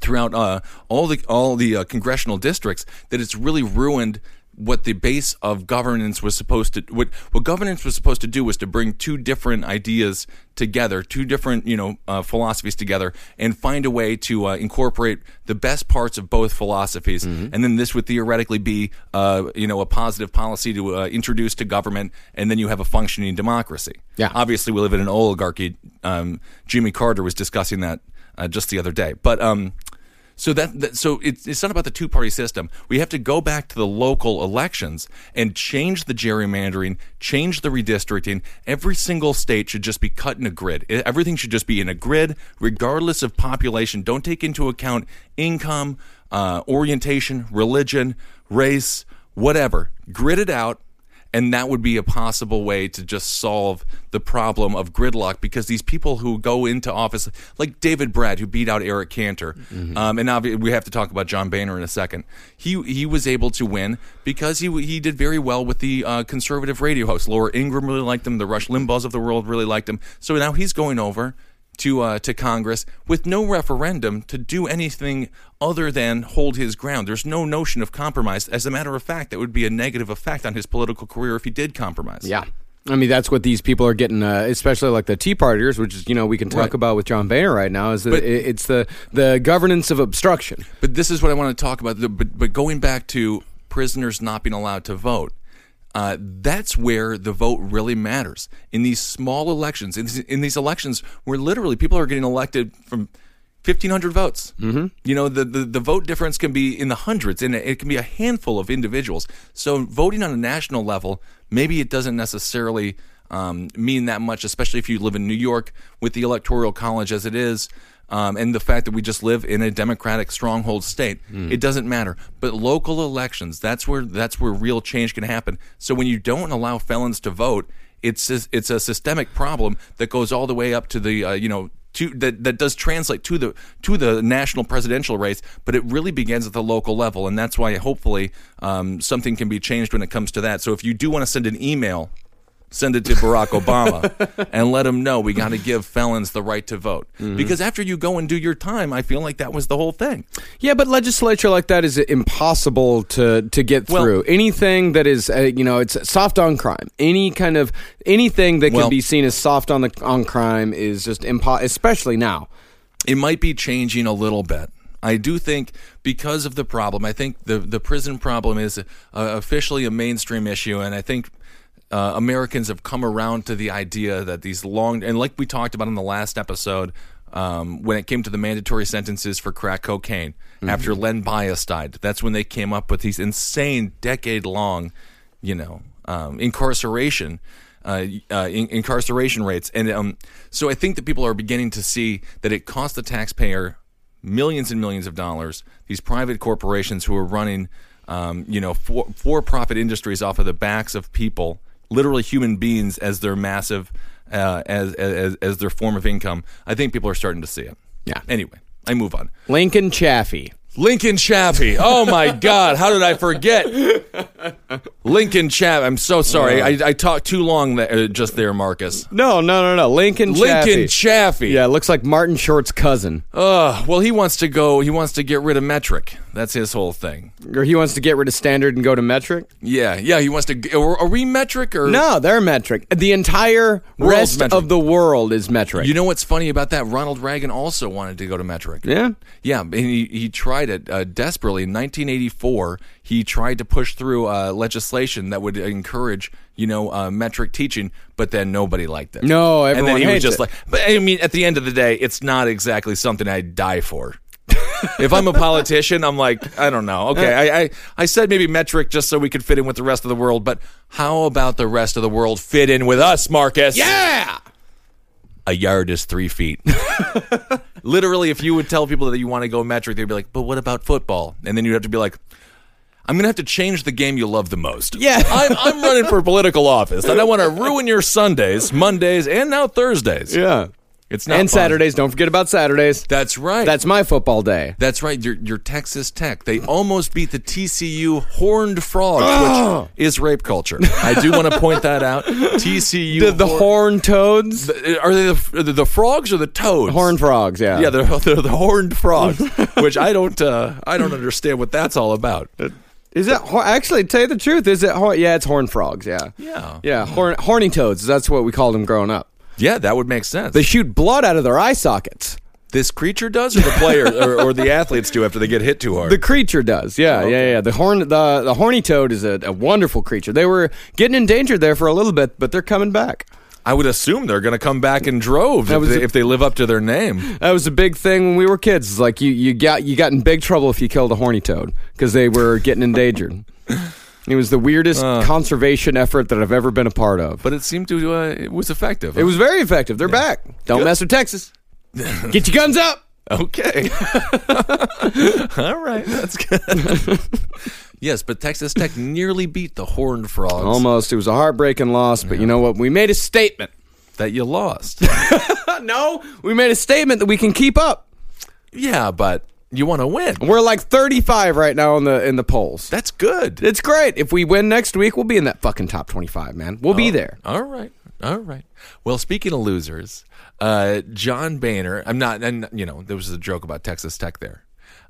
throughout uh, all the all the uh, congressional districts that it's really ruined what the base of governance was supposed to what what governance was supposed to do was to bring two different ideas together two different you know uh, philosophies together and find a way to uh, incorporate the best parts of both philosophies. And then this would theoretically be uh, you know a positive policy to uh, introduce to government and then you have a functioning democracy. Yeah. obviously we live in an oligarchy. Um, Jimmy Carter was discussing that uh, just the other day. But um so that, that so it's, it's not about the two party system. We have to go back to the local elections and change the gerrymandering, change the redistricting. Every single state should just be cut in a grid. Everything should just be in a grid, regardless of population. Don't take into account income, uh, orientation, religion, race, whatever. Grid it out and that would be a possible way to just solve the problem of gridlock because these people who go into office, like David Brat, who beat out Eric Cantor, um, and obvi- we have to talk about John Boehner in a second. He he was able to win because he he did very well with the uh, conservative radio hosts. Laura Ingraham really liked him. The Rush Limbaughs of the world really liked him. So now he's going over to uh, to Congress with no referendum to do anything other than hold his ground. There's no notion of compromise. As a matter of fact, that would be a negative effect on his political career if he did compromise. Yeah. I mean, that's what these people are getting, uh, especially like the Tea Partiers, which is, you know, we can talk Right. about with John Boehner right now, is that But- it's the, the governance of obstruction. But this is what I want to talk about. But, but going back to prisoners not being allowed to vote, uh, that's where the vote really matters. In these small elections, in, these- in these elections where literally people are getting elected from 1,500 votes. Mm-hmm. You know, the, the, the vote difference can be in the hundreds, and it can be a handful of individuals. So voting on a national level, maybe it doesn't necessarily um, mean that much, especially if you live in New York with the Electoral College as it is um, and the fact that we just live in a democratic stronghold state. It doesn't matter. But local elections, that's where that's where real change can happen. So when you don't allow felons to vote, it's a, it's a systemic problem that goes all the way up to the uh, you know. To, that that does translate to the to the national presidential race, but it really begins at the local level, and that's why hopefully um, something can be changed when it comes to that. So if you do want to send an email send it to Barack Obama and let him know we got to give felons the right to vote. Mm-hmm. Because after you go and do your time, I feel like that was the whole thing. Yeah, but legislature like that is impossible to to get Well- through. Anything that is, uh, you know, it's soft on crime. Any kind of anything that can Well- be seen as soft on the on crime is just impossible, especially now. It might be changing a little bit. I do think because of the problem, I think the the prison problem is uh, officially a mainstream issue, and I think uh, Americans have come around to the idea that these long and like we talked about in the last episode, um, when it came to the mandatory sentences for crack cocaine after Len Bias died, that's when they came up with these insane decade long, you know, um, incarceration. Uh, uh, in- incarceration rates, and um, so I think that people are beginning to see that it costs the taxpayer millions and millions of dollars. These private corporations who are running, um, you know, for, for-profit industries off of the backs of people, literally human beings, as their massive, uh, as, as as their form of income. I think people are starting to see it. Yeah. Anyway, I move on. Lincoln Chafee. Lincoln Chafee. Oh my God! How did I forget? Lincoln Chafee. I'm so sorry. I, I talked too long uh, just there, Marcus. No, no, no, no. Lincoln Chafee. Lincoln Chafee. Yeah, looks like Martin Short's cousin. Uh, well, he wants to go. He wants to get rid of metric. That's his whole thing. Or he wants to get rid of standard and go to metric. Yeah, yeah. He wants to. Are, are we metric or No, they're metric. The entire World's rest metric. of the world is metric. You know what's funny about that? Ronald Reagan also wanted to go to metric. yeah. Yeah, and he, he tried it uh, desperately. In 1984, he tried to push through uh, legislation that would encourage, you know, uh, metric teaching, but then nobody liked it. No, and then everyone he was just it. like, but I mean, at the end of the day, it's not exactly something I'd die for. if I'm a politician, I'm like, I don't know. Okay, I, I I said maybe metric just so we could fit in with the rest of the world, but how about the rest of the world fit in with us, Marcus? Yeah. a yard is three feet. Literally, if you would tell people that you want to go metric, they'd be like, "But what about football?" And then you'd have to be like, "I'm going to have to change the game you love the most." Yeah. I'm, I'm running for political office, and I want to ruin your Sundays, Mondays, and now Thursdays. Yeah. It's not and fun. Saturdays. Don't forget about Saturdays. That's right. That's my football day. That's right. Your your Texas Tech. They almost beat the TCU Horned Frogs, which is rape culture. I do want to point that out. TCU. The, the Hor- horn toads, Are they the, are they the frogs or the toads? Horned frogs. Yeah. Yeah, they're, they're the horned frogs, which I don't uh, I don't understand what that's all about. Is it hor- actually? Tell you the truth, is it? Hor- yeah, it's horn frogs. Yeah. Yeah. Yeah. Horn- horny toads. That's what we called them growing up. Yeah, that would make sense. They shoot blood out of their eye sockets. this creature does, or the player, or, or the athletes do after they get hit too hard. The creature does. Yeah, oh, yeah, yeah. The horn, the the horny toad is a, a wonderful creature. They were getting endangered there for a little bit, but they're coming back. I would assume they're going to come back in droves if they, a- if they live up to their name. That was a big thing when we were kids. It's like you, you got you got in big trouble if you killed a horny toad because they were getting endangered. It was the weirdest conservation effort that I've ever been a part of. But it seemed to uh, it was effective. It was very effective. They're back. Don't Good. mess with Texas. Get your guns up. okay. all right, that's good. Yes, but Texas Tech nearly beat the horned frogs Almost. It was a heartbreaking loss, but you know what? We made a statement. that you lost. no, we made a statement that we can keep up. yeah, but you want to win. We're like 35 right now in the in the polls. That's good. It's great. If we win next week, we'll be in that fucking top 25, man. We'll be there. All right. All right. Well, speaking of losers, uh, John Boehner, I'm not, and you know, there was a joke about Texas Tech there.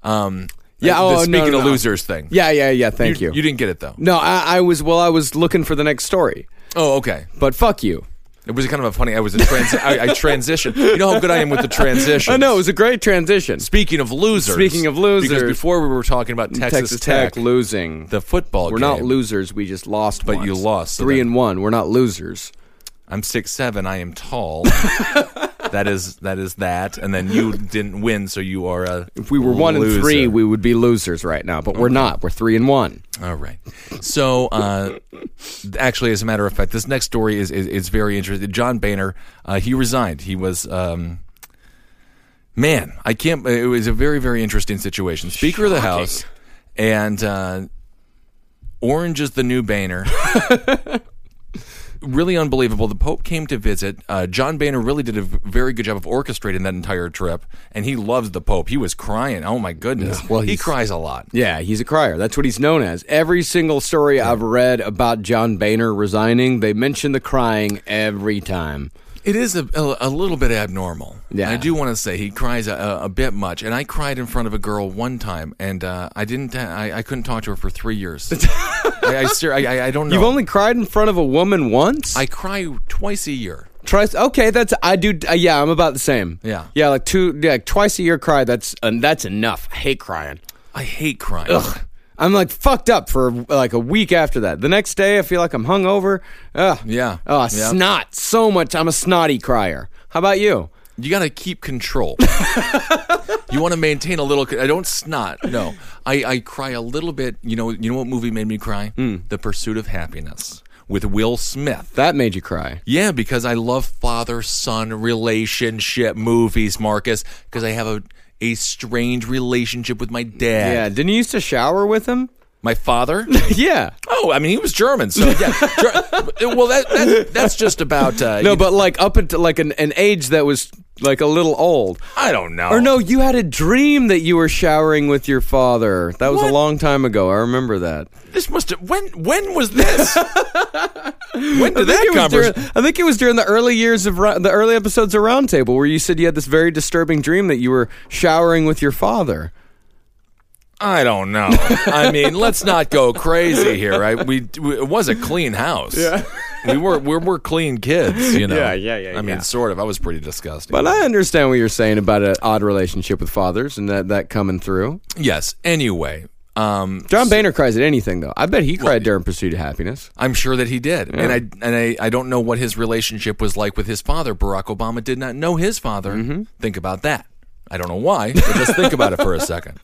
Um, Yeah, oh, the oh, no, speaking no, of no. losers thing. Yeah, yeah, yeah. Thank you. You didn't get it though. no, I, I was well. I was looking for the next story, Oh, okay. but fuck you. It was kind of a funny. I was a trans. I, I transitioned. You know how good I am with the transition. I know it was a great transition. Speaking of losers. Speaking of losers. because before we were talking about Texas, Texas Tech, losing. the football. We're game. not losers. We just lost. But once. you lost, so three that- and one. We're not losers. I'm six seven. I am tall. that is that is that. And then you didn't win, so you are a. If we were one and three, we would be losers right now. But we're not. We're three and one. All right. So, uh, actually, as a matter of fact, this next story is is, is very interesting. John Boehner, uh, he resigned. He was. Um, Man, I can't. It was a very, very interesting situation. Speaker of the House, and uh, Orange is the new Boehner. really unbelievable. The Pope came to visit. Uh, John Boehner really did a very good job of orchestrating that entire trip, and he loves the Pope. He was crying. Oh my goodness! well, he cries a lot. Yeah, he's a crier. That's what he's known as. Every single story I've read about John Boehner resigning, they mention the crying every time. It is a, a, a little bit abnormal. Yeah. I do want to say he cries a, a, bit much, and I cried in front of a girl one time, and uh, I didn't. I, I couldn't talk to her for three years. I, I, I, I- I don't know. You've only cried in front of a woman once. I cry twice a year. Twice. Okay, that's I do. Uh, yeah, I'm about the same. Yeah. yeah, like two, yeah, like twice a year cry. That's uh, that's enough. I hate crying. I hate crying. Ugh. I'm like fucked up for like a week after that. The next day, I feel like I'm hungover. Ugh. Yeah. Oh, Yep. snot. So much. I'm a snotty crier. How about you? You got to keep control. you want to maintain a little. I don't snot. No, I, I cry a little bit. You know. You know what movie made me cry? Hmm. The Pursuit of Happiness with Will Smith. That made you cry. Yeah, because I love father son relationship movies, Marcus. Because I have a a strange relationship with my dad. Yeah. Didn't you used to shower with him? My father. yeah. Oh, I mean, he was German, so yeah. Well, that, that that's just about. Uh, No, but like up until like an, an age that was like a little old. I don't know. Or no, you had a dream that you were showering with your father. That was What? a long time ago. I remember that. this must have. When when was this? when did that think, it was conversation? I think it was during the early years of Ro- the early episodes of Roundtable where you said you had this very disturbing dream that you were showering with your father. I don't know. I mean, let's not go crazy here, right? We, we it was a clean house. Yeah. We were we're, we're clean kids, you know. Yeah, yeah, yeah, I mean, sort of. I was pretty disgusting. But I understand what you're saying about an odd relationship with fathers and that, that coming through. yes. Anyway, um, John Boehner cries at anything though. I bet he cried during Pursuit of Happiness. I'm sure that he did, and I and I, I don't know what his relationship was like with his father. Barack Obama did not know his father. Mm-hmm. Think about that. I don't know why, but just think about it for a second.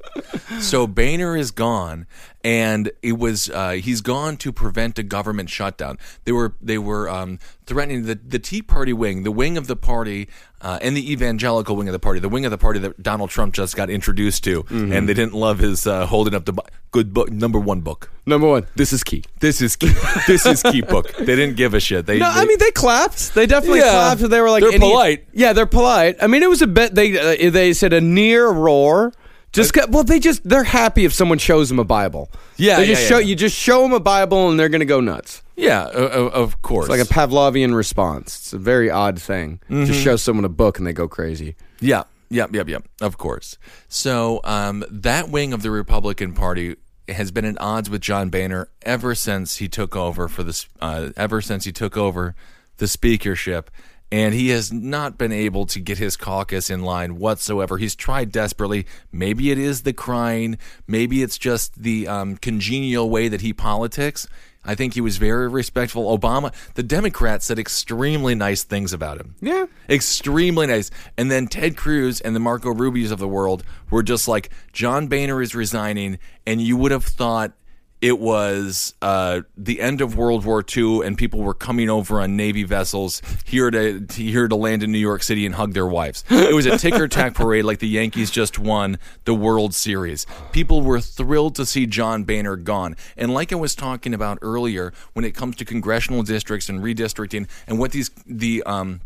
So Boehner is gone, and it was uh, he's gone to prevent a government shutdown. They were they were um, threatening the the Tea Party wing, the wing of the party, uh, and the evangelical wing of the party, the wing of the party that Donald Trump just got introduced to, Mm-hmm. and they didn't love his uh, holding up the bu- good book number one book. Number one, this is key. This is key. this is key book. They didn't give a shit. They, No, they- I mean they clapped. They definitely Yeah. clapped. They were like They're polite. Yeah, they're polite. I mean, it was a bit. They uh, they said a near roar. Just ca- well, they just they're happy if someone shows them a Bible. Yeah, they just yeah. show you just show them a Bible and they're gonna go nuts. yeah, uh, uh, of course. It's like a Pavlovian response. It's a very odd thing. Mm-hmm. Just show someone a book and they go crazy. yeah, yep, yep, yep. Of course. So um, that wing of the Republican Party has been at odds with John Boehner ever since he took over for this. Uh, ever since he took over the speakership. And he has not been able to get his caucus in line whatsoever. He's tried desperately. Maybe it is the crying. Maybe it's just the um, congenial way that he politics. I think he was very respectful. Obama, the Democrats said extremely nice things about him. Yeah. Extremely nice. And then Ted Cruz and the Marco Rubios of the world were just like, John Boehner is resigning. And you would have thought it was uh, the end of World War II and people were coming over on Navy vessels here to, to here to land in New York City and hug their wives. It was a ticker tack parade like the Yankees just won the World Series. People were thrilled to see John Boehner gone. And like I was talking about earlier, when it comes to congressional districts and redistricting and what these the um,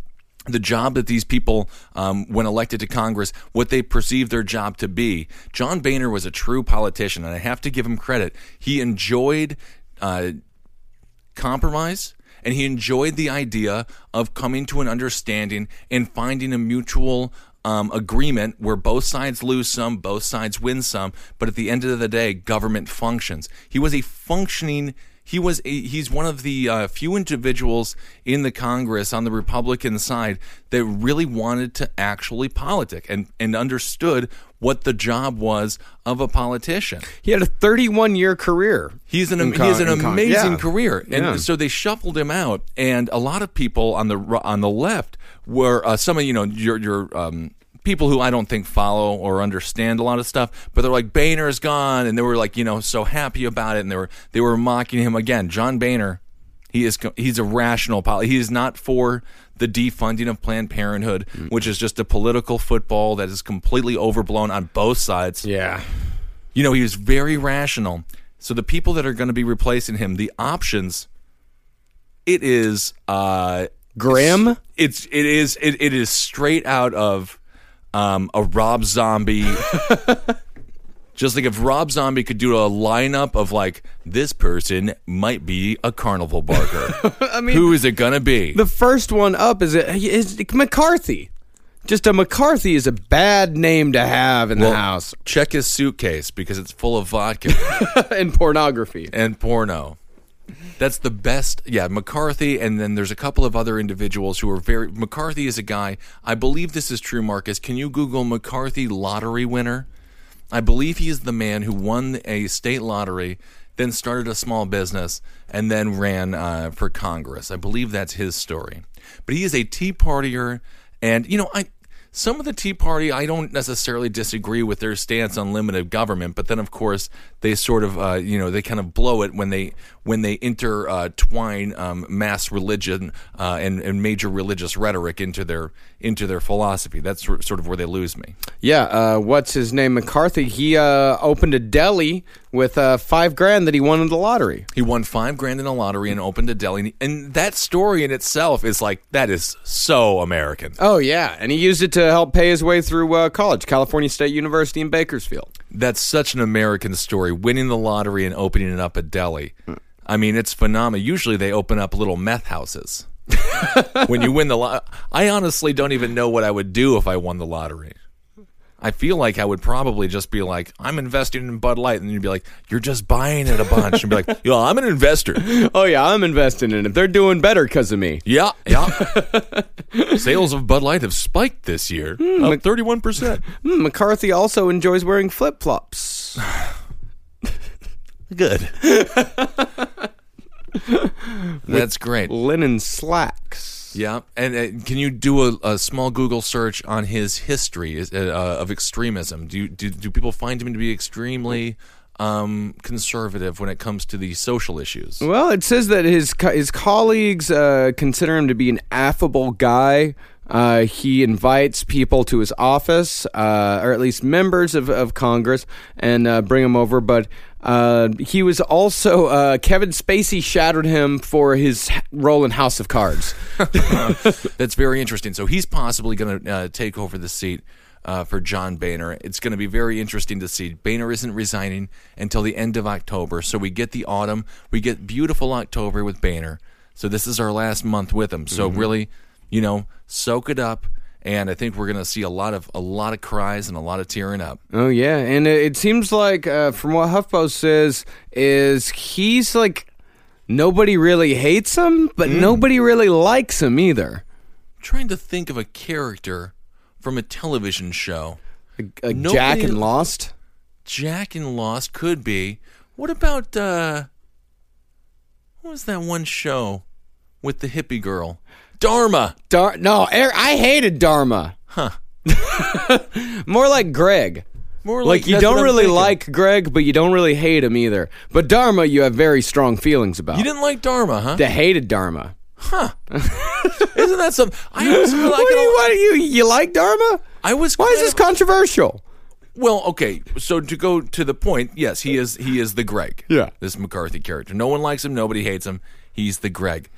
the job that these people, um, when elected to Congress, what they perceive their job to be. John Boehner was a true politician, and I have to give him credit. He enjoyed uh, compromise and he enjoyed the idea of coming to an understanding and finding a mutual um, agreement where both sides lose some, both sides win some, but at the end of the day, government functions. He was a functioning. He was a, he's one of the uh, few individuals in the Congress on the Republican side that really wanted to actually politic and, and understood what the job was of a politician. He had a 31 year career. He's an In he has an in con- amazing yeah. career, and Yeah. so they shuffled him out. And a lot of people on the on the left were uh, some of you know your your um, people who I don't think follow or understand a lot of stuff, but they're like Boehner's gone, and they were like you know so happy about it, and they were they were mocking him again. John Boehner, he is he's a rational poli He is not for the defunding of Planned Parenthood, which is just a political football that is completely overblown on both sides. Yeah. You know, he was very rational. So the people that are going to be replacing him, the options, it is uh Grim? It's it is it, it is straight out of um a Rob Zombie. Just like if Rob Zombie could do a lineup of like this person might be a carnival barker. I mean, Who is it gonna be? the first one up is, is McCarthy. Just a McCarthy is a bad name to have in the house Check his suitcase because it's full of vodka. in pornography. and porno. That's the best. Yeah, McCarthy, and then there's a couple of other individuals who are very. McCarthy is a guy. I believe this is true, Marcus. Can you Google McCarthy lottery winner? I believe he is the man who won a state lottery, then started a small business, and then ran uh, for Congress. I believe that's his story. But he is a Tea Partier, and you know, I some of the Tea Party, I don't necessarily disagree with their stance on limited government, but then of course they sort of, uh, you know, they kind of blow it when they when they intertwine um, mass religion uh, and, and major religious rhetoric into their into their philosophy. That's sort of where they lose me. Yeah, uh, what's his name? McCarthy. He uh, opened a deli with uh, five grand that he won in the lottery. He won five grand in a lottery and opened a deli, and that story in itself is like that is so American. Oh yeah, and he used it to help pay his way through uh, college, California State University in Bakersfield. That's such an American story. Winning the lottery and opening it up a deli. I mean, it's phenomenal. Usually they open up little meth houses. when you win the lot, I honestly don't even know what I would do if I won the lottery. I feel like I would probably just be like, I'm investing in Bud Light, and you'd be like, you're just buying it a bunch, and be like, yo, I'm an investor. Oh yeah, I'm investing in it. They're doing better because of me. Yeah, yeah. Sales of Bud Light have spiked this year, up thirty-one percent. Hmm, McCarthy also enjoys wearing flip flops. Good. That's great. Linen slacks. Yeah, and uh, can you do a, a small Google search on his history is- uh, of extremism? Do, you, do do people find him to be extremely um, conservative when it comes to the social issues? Well, it says that his co- his colleagues uh, consider him to be an affable guy. Uh, he invites people to his office, uh, or at least members of, of Congress, and uh, bring them over. But uh, he was also uh, Kevin Spacey shadowed him for his role in House of Cards. That's very interesting. So he's possibly going to uh, take over the seat uh, for John Boehner. It's going to be very interesting to see. Boehner isn't resigning until the end of October, so we get the autumn. We get beautiful October with Boehner. So this is our last month with him. So really, you know, soak it up. And I think we're going to see a lot of a lot of cries and a lot of tearing up. Oh yeah, and it, it seems like uh, from what HuffPost says is he's like nobody really hates him, but nobody really likes him either. trying to think of a character from a television show. Like Nobody- Jack and Lost. Jack and Lost could be. What about uh what was that one show with the hippie girl? Dharma. Dar- no, Er- I hated Dharma. Huh. More like Greg. More Like, like, you don't really thinking. like Greg, but you don't really hate him either. But Dharma, you have very strong feelings about. You didn't like Dharma, huh? The hated Dharma. Huh? Isn't that something? I was really What like do you, what do you you like Dharma? I was Why is this of- controversial? Well, okay. So to go to the point, yes, he is he is the Greg. Yeah. This McCarthy character. No one likes him, nobody hates him. He's the Greg.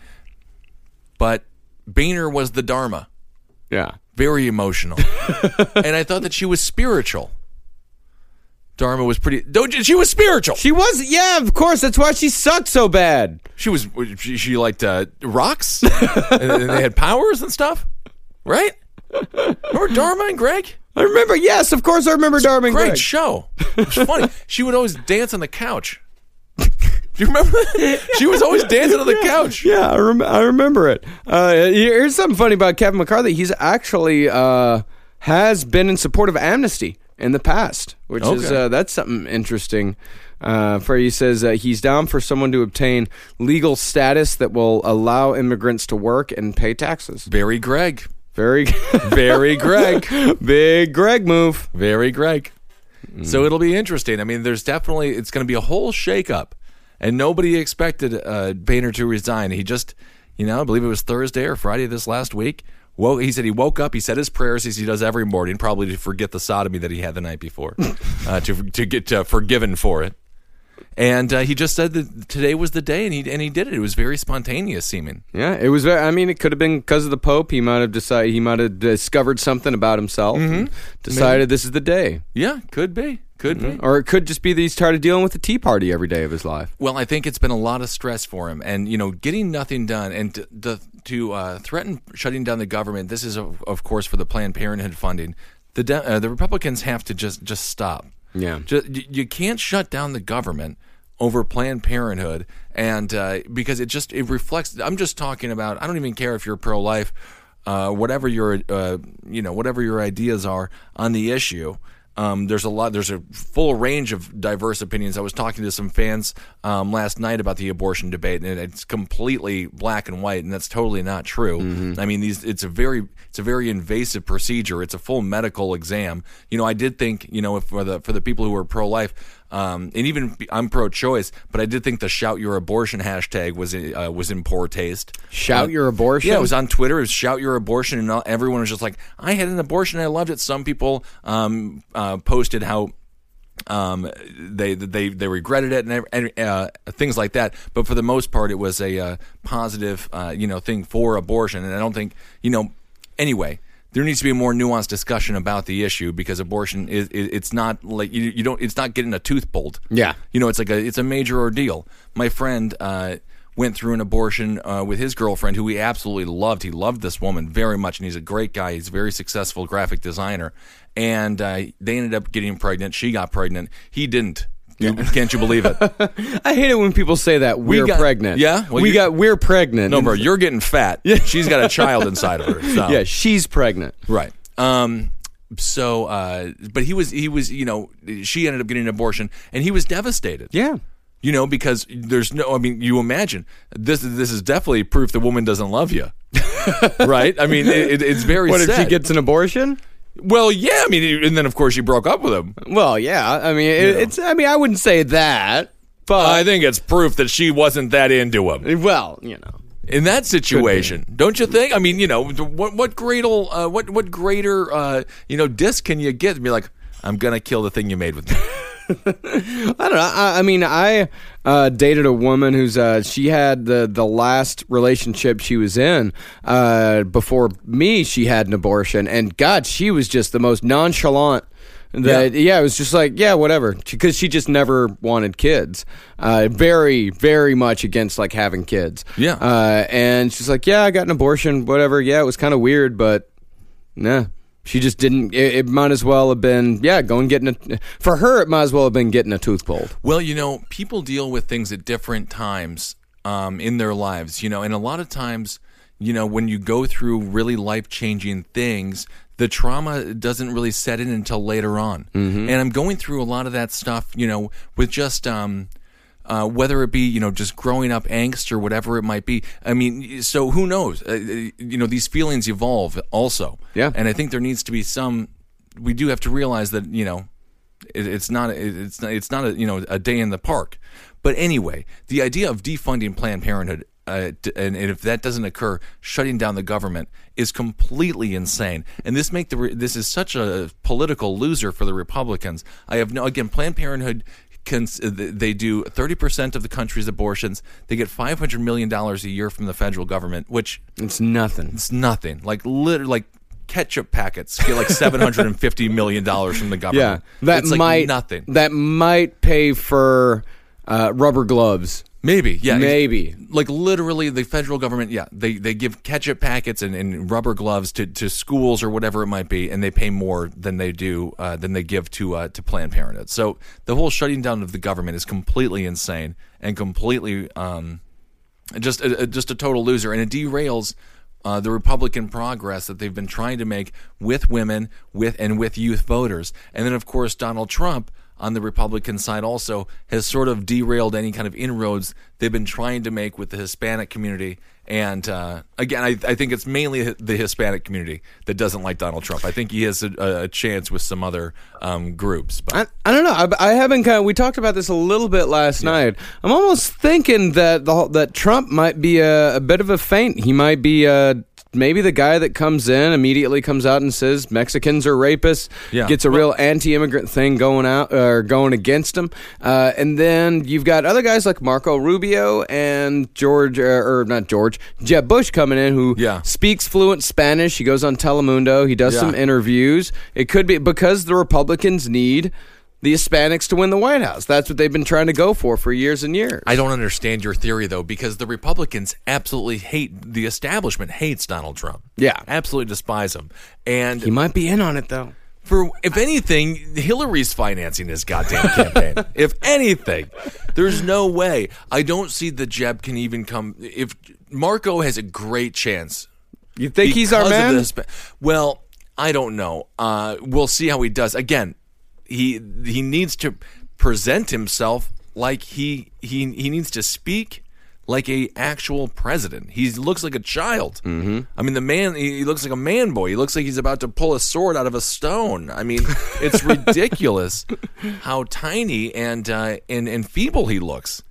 But Boehner was the Dharma. Yeah. very emotional. and I thought that she was spiritual. Dharma was pretty. She was spiritual. She was, yeah, of course. That's why she sucked so bad. She was. She, she liked uh, rocks, and, and they had powers and stuff, right? Remember Dharma and Greg? I remember, yes, of course, I remember Dharma and Great Greg. show. It was funny. she would always dance on the couch. Do you remember that? She was always dancing on the couch. Yeah, I, rem- I remember it. Uh, here's something funny about Kevin McCarthy. He's actually uh, has been in support of amnesty in the past, which is Okay. uh, that's something interesting. Uh, for he says uh, he's down for someone to obtain legal status that will allow immigrants to work and pay taxes. Very Greg. Very, Very Greg. big Greg move. Very Greg. So it'll be interesting. I mean, there's definitely it's going to be a whole shakeup, and nobody expected uh, Boehner to resign. He just, you know, I believe it was Thursday or Friday this last week. Woke, he said he woke up, he said his prayers as he does every morning, probably to forget the sodomy that he had the night before, uh, to to get uh, forgiven for it. And uh, he just said that today was the day, and he and he did it. It was very spontaneous seeming. Yeah, it was. Very, I mean, it could have been because of the Pope. He might have decided. He might have discovered something about himself. and decided this is the day. Yeah, could be, could be. Or it could just be that he started dealing with the Tea Party every day of his life. Well, I think it's been a lot of stress for him, and you know, getting nothing done, and to to, to uh, threaten shutting down the government. This is, of, of course, for the Planned Parenthood funding. The de- uh, the Republicans have to just just stop. Yeah. Ju- you, you can't shut down the government over Planned Parenthood, and uh, because it just it reflects. I'm just talking about. I don't even care if you're pro life, uh, whatever your uh, you know whatever your ideas are on the issue. Um, there's a lot. There's a full range of diverse opinions. I was talking to some fans um, last night about the abortion debate, and it's completely black and white, and that's totally not true. I mean, these it's a very it's a very invasive procedure. It's a full medical exam. You know, I did think you know if for the for the people who are pro life. Um, and even I'm pro-choice, but I did think the "shout your abortion" hashtag was uh, was in poor taste. Shout Uh, your abortion. Yeah, it was on Twitter. It was "shout your abortion," and all- everyone was just like, "I had an abortion. I loved it." Some people um, uh, posted how um, they they they regretted it and, and uh, things like that. But for the most part, it was a uh, positive, uh, you know, thing for abortion. And I don't think, you know, anyway. There needs to be a more nuanced discussion about the issue because abortion is, it's not like you, you don't it's not getting a tooth pulled. Yeah. You know, it's like a it's a major ordeal. My friend uh, went through an abortion uh, with his girlfriend, who he absolutely loved. He loved this woman very much, and he's a great guy. He's a very successful graphic designer, and uh, they ended up getting pregnant. She got pregnant. He didn't. You- Can't you believe it? I hate it when people say that we're got- pregnant. Yeah? Well, we you- got we're pregnant. No, bro, you're getting fat. She's got a child inside of her. So. Yeah, she's pregnant. Right. Um. So, uh, but he was he was you know she ended up getting an abortion, and he was devastated. Yeah. You know, because there's no. I mean, you imagine this. This is definitely proof the woman doesn't love you, right? I mean, it, it's very. What if she gets an abortion? Well, yeah. I mean, and then of course she broke up with him. Well, yeah. I mean, it, it's. I mean, I wouldn't say that, but I think it's proof that she wasn't that into him well, you know. in that situation. Don't you think? I mean, you know, what what greater uh, what what greater uh, you know disc can you get? Be like, I'm gonna kill the thing you made with me. I don't know. I, I mean, I uh, dated a woman who's uh, she had the the last relationship she was in uh, before me. She had an abortion, and God, she was just the most nonchalant. That yeah, it was just like yeah, whatever, because she just never wanted kids. Uh, very, very much against like having kids. Yeah. uh, and she's like, yeah, I got an abortion, whatever. Yeah, it was kind of weird, but Nah. She just didn't. It, it might as well have been, yeah, going getting a. For her, it might as well have been getting a tooth pulled. Well, you know, people deal with things at different times um, in their lives, you know, and a lot of times, you know, when you go through really life changing things, the trauma doesn't really set in until later on. And I'm going through a lot of that stuff, you know, with just. Um, uh, whether it be you know just growing up angst or whatever it might be. I mean, so who knows? Uh, you know, these feelings evolve also. Yeah. and I think there needs to be some. We do have to realize that you know it, it's not it's not, it's not a you know a day in the park. But anyway, the idea of defunding Planned Parenthood. Uh, and, and if that doesn't occur, shutting down the government is completely insane. And this make the re- this is such a political loser for the Republicans. I have no again. Planned Parenthood cons- they do thirty percent of the country's abortions. They get five hundred million dollars a year from the federal government, which It's nothing. it's nothing. Like literally, like ketchup packets get like seven hundred and fifty million dollars from the government. Yeah, that it's like might nothing. That might pay for uh, rubber gloves. Maybe, yeah, Maybe. Like literally, the federal government, yeah, they they give ketchup packets and, and rubber gloves to, to schools or whatever it might be, and they pay more than they do uh, than they give to uh, to Planned Parenthood. So the whole shutting down of the government is completely insane and completely um, just a, a- just a total loser, and it derails. Uh, the Republican progress that they've been trying to make with women, with and with youth voters, and then of course Donald Trump on the Republican side also has sort of derailed any kind of inroads they've been trying to make with the Hispanic community. And uh, again, I, I think it's mainly the Hispanic community that doesn't like Donald Trump. I think he has a, a chance with some other um, groups. But I, I don't know. I, I haven't kind of. We talked about this a little bit last night. I'm almost thinking that the that Trump might be a, a bit of a feint. He might be uh maybe the guy that comes in immediately comes out and says Mexicans are rapists. Yeah. Gets a real anti-immigrant thing going out or going against him. Uh, and then you've got other guys like Marco Rubio and George uh, or not George Jeb Bush coming in who Yeah. speaks fluent Spanish. He goes on Telemundo. He does Yeah. some interviews. It could be because the Republicans need the Hispanics to win the White House. That's what they've been trying to go for for years and years. I don't understand your theory though, because the Republicans absolutely hate the establishment hates Donald Trump. Yeah. absolutely despise him. And he might be in on it though. For if anything, Hillary's financing his goddamn campaign. if anything, there's no way. I don't see the Jeb can even come. If Marco has a great chance, You think he's our man? this- well, I don't know. Uh, we'll see how he does. Again, he he needs to present himself like he he he needs to speak like a actual president. He looks like a child. Mm-hmm. I mean, the man he looks like a man boy. He looks like he's about to pull a sword out of a stone. I mean, it's ridiculous how tiny and uh, and and feeble he looks.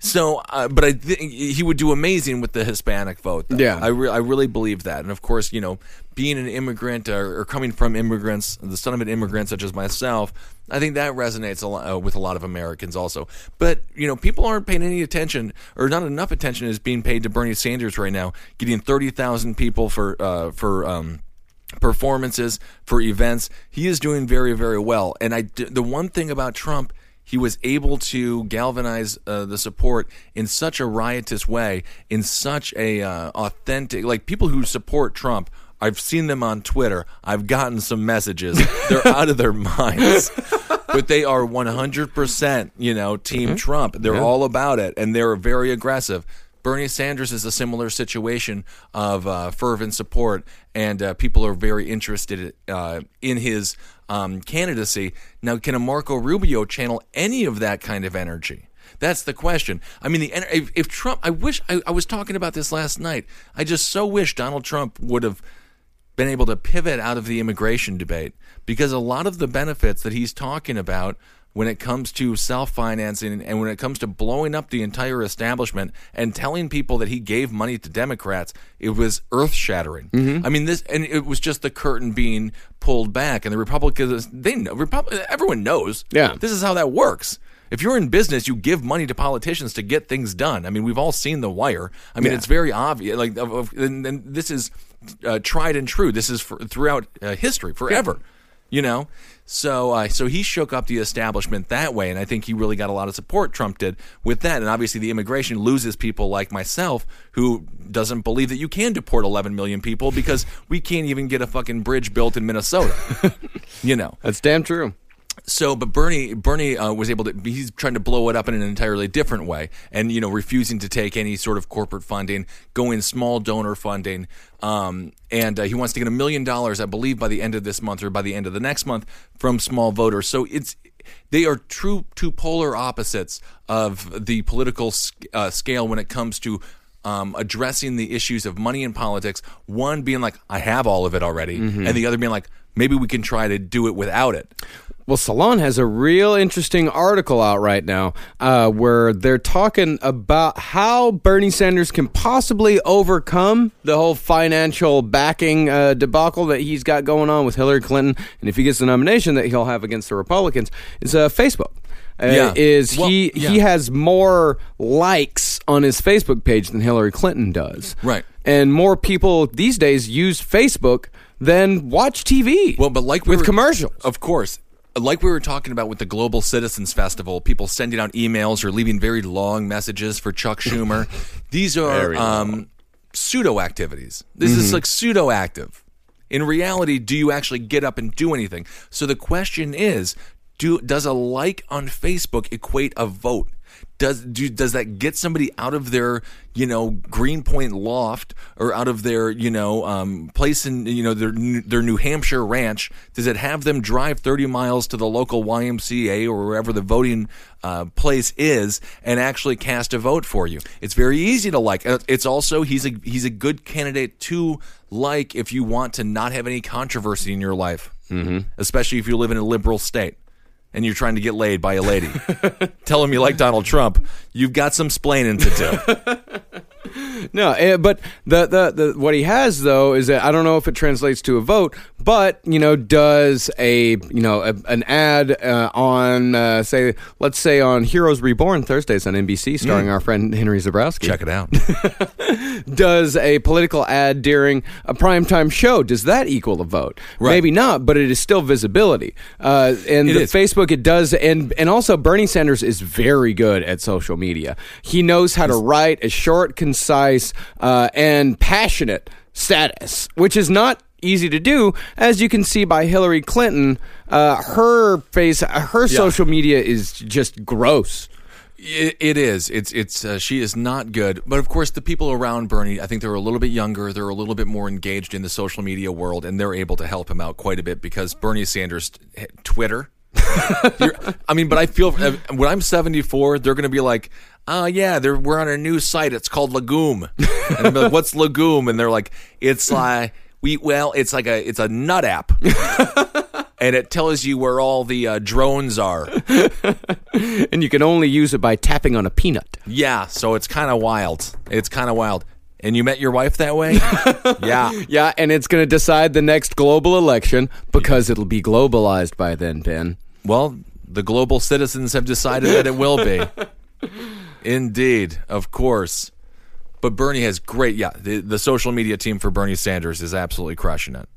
So, uh, but I think he would do amazing with the Hispanic vote. Though. Yeah. I, re- I really believe that. And of course, you know, being an immigrant or, or coming from immigrants, the son of an immigrant such as myself, I think that resonates a lot, uh, with a lot of Americans also. But you know, people aren't paying any attention, or not enough attention is being paid to Bernie Sanders right now, getting thirty thousand people for uh, for. Um, performances for events he is doing very very well and i the one thing about trump he was able to galvanize uh, the support in such a riotous way, in such a uh, authentic, like people who support Trump. I've seen them on Twitter. I've gotten some messages. They're out of their minds, but they are 100%, you know, Team Trump. They're all about it, and they're very aggressive. Bernie Sanders is a similar situation of uh, fervent support, and uh, people are very interested uh, in his um, candidacy. Now, can a Marco Rubio channel any of that kind of energy? That's the question. I mean, the if, if Trump, I wish I, I was talking about this last night. I just so wish Donald Trump would have been able to pivot out of the immigration debate because a lot of the benefits that he's talking about when it comes to self financing and when it comes to blowing up the entire establishment and telling people that he gave money to Democrats, it was earth shattering. I mean, this, and it was just the curtain being pulled back, and the Republicans, they know, everyone knows. Yeah. This is how that works. If you're in business, you give money to politicians to get things done. I mean, we've all seen The Wire. I mean, Yeah. it's very obvious. Like, and, and this is uh, tried and true. This is for, throughout uh, history, forever. You know, so uh, so he shook up the establishment that way, and I think he really got a lot of support. Trump did with that, and obviously the immigration loses people like myself who doesn't believe that you can deport 11 million people because we can't even get a fucking bridge built in Minnesota. you know, That's damn true. So, but Bernie, Bernie uh, was able to. He's trying to blow it up in an entirely different way, and you know, refusing to take any sort of corporate funding, going small donor funding, um, and uh, he wants to get a million dollars, I believe, by the end of this month or by the end of the next month from small voters. So it's they are true two polar opposites of the political uh, scale when it comes to. Um, addressing the issues of money in politics, one being like, I have all of it already, and the other being like, maybe we can try to do it without it. Well, Salon has a real interesting article out right now uh, where they're talking about how Bernie Sanders can possibly overcome the whole financial backing uh, debacle that he's got going on with Hillary Clinton, and if he gets the nomination that he'll have against the Republicans, is uh, Facebook. Uh, Yeah. Is Well, he yeah. he has more likes on his Facebook page than Hillary Clinton does, Right. And more people these days use Facebook than watch TV. Well, but like we with were- commercials, of course. Like we were talking about with the Global Citizens Festival, people sending out emails or leaving very long messages for Chuck Schumer. These are um, pseudo activities. This is like pseudo active. In reality, do you actually get up and do anything? So the question is, do does a like on Facebook equate a vote? Does do, does that get somebody out of their you know Greenpoint loft or out of their you know um, place in you know their New- their New Hampshire ranch? Does it have them drive thirty miles to the local YMCA or wherever the voting uh, place is and actually cast a vote for you? It's very easy to like. Uh, It's also he's a he's a good candidate to like if you want to not have any controversy in your life, mm-hmm. especially if you live in a liberal state and you're trying to get laid by a lady. Tell him you like Donald Trump. You've got some splaining to do. No, eh, but the, the the what he has though is that I don't know if it translates to a vote, but you know, does a you know a, an ad uh, on uh, say let's say on Heroes Reborn Thursdays on NBC, starring our friend Henry Zebrowski. Check it out. Does a political ad during a primetime show does that equal a vote? Right. Maybe not, but it is still visibility. Uh, and It the is. Facebook it does, and and also Bernie Sanders is very good at social media. He knows how to write a short, concise, uh, and passionate status, which is not easy to do, as you can see by Hillary Clinton. Uh, her face, her social media is just gross. It, it is. It's it's uh, she is not good. But of course, the people around Bernie, I think they're a little bit younger. They're a little bit more engaged in the social media world, and they're able to help him out quite a bit because Bernie Sanders eh, Twitter. I mean, but I feel uh, when I'm 74, they're going to be like, "Oh yeah, they're, we're on a new site. It's called Legume." And I'm like, "What's Legume?" And they're like, "It's like we well, it's like a it's a nut app." And it tells you where all the uh, drones are. And you can only use it by tapping on a peanut. Yeah, so it's kind of wild. It's kind of wild. And you met your wife that way? yeah. Yeah, and it's going to decide the next global election because it'll be globalized by then, Ben. Well, the global citizens have decided that it will be. Indeed, of course. But Bernie has great, yeah, the, the social media team for Bernie Sanders is absolutely crushing it.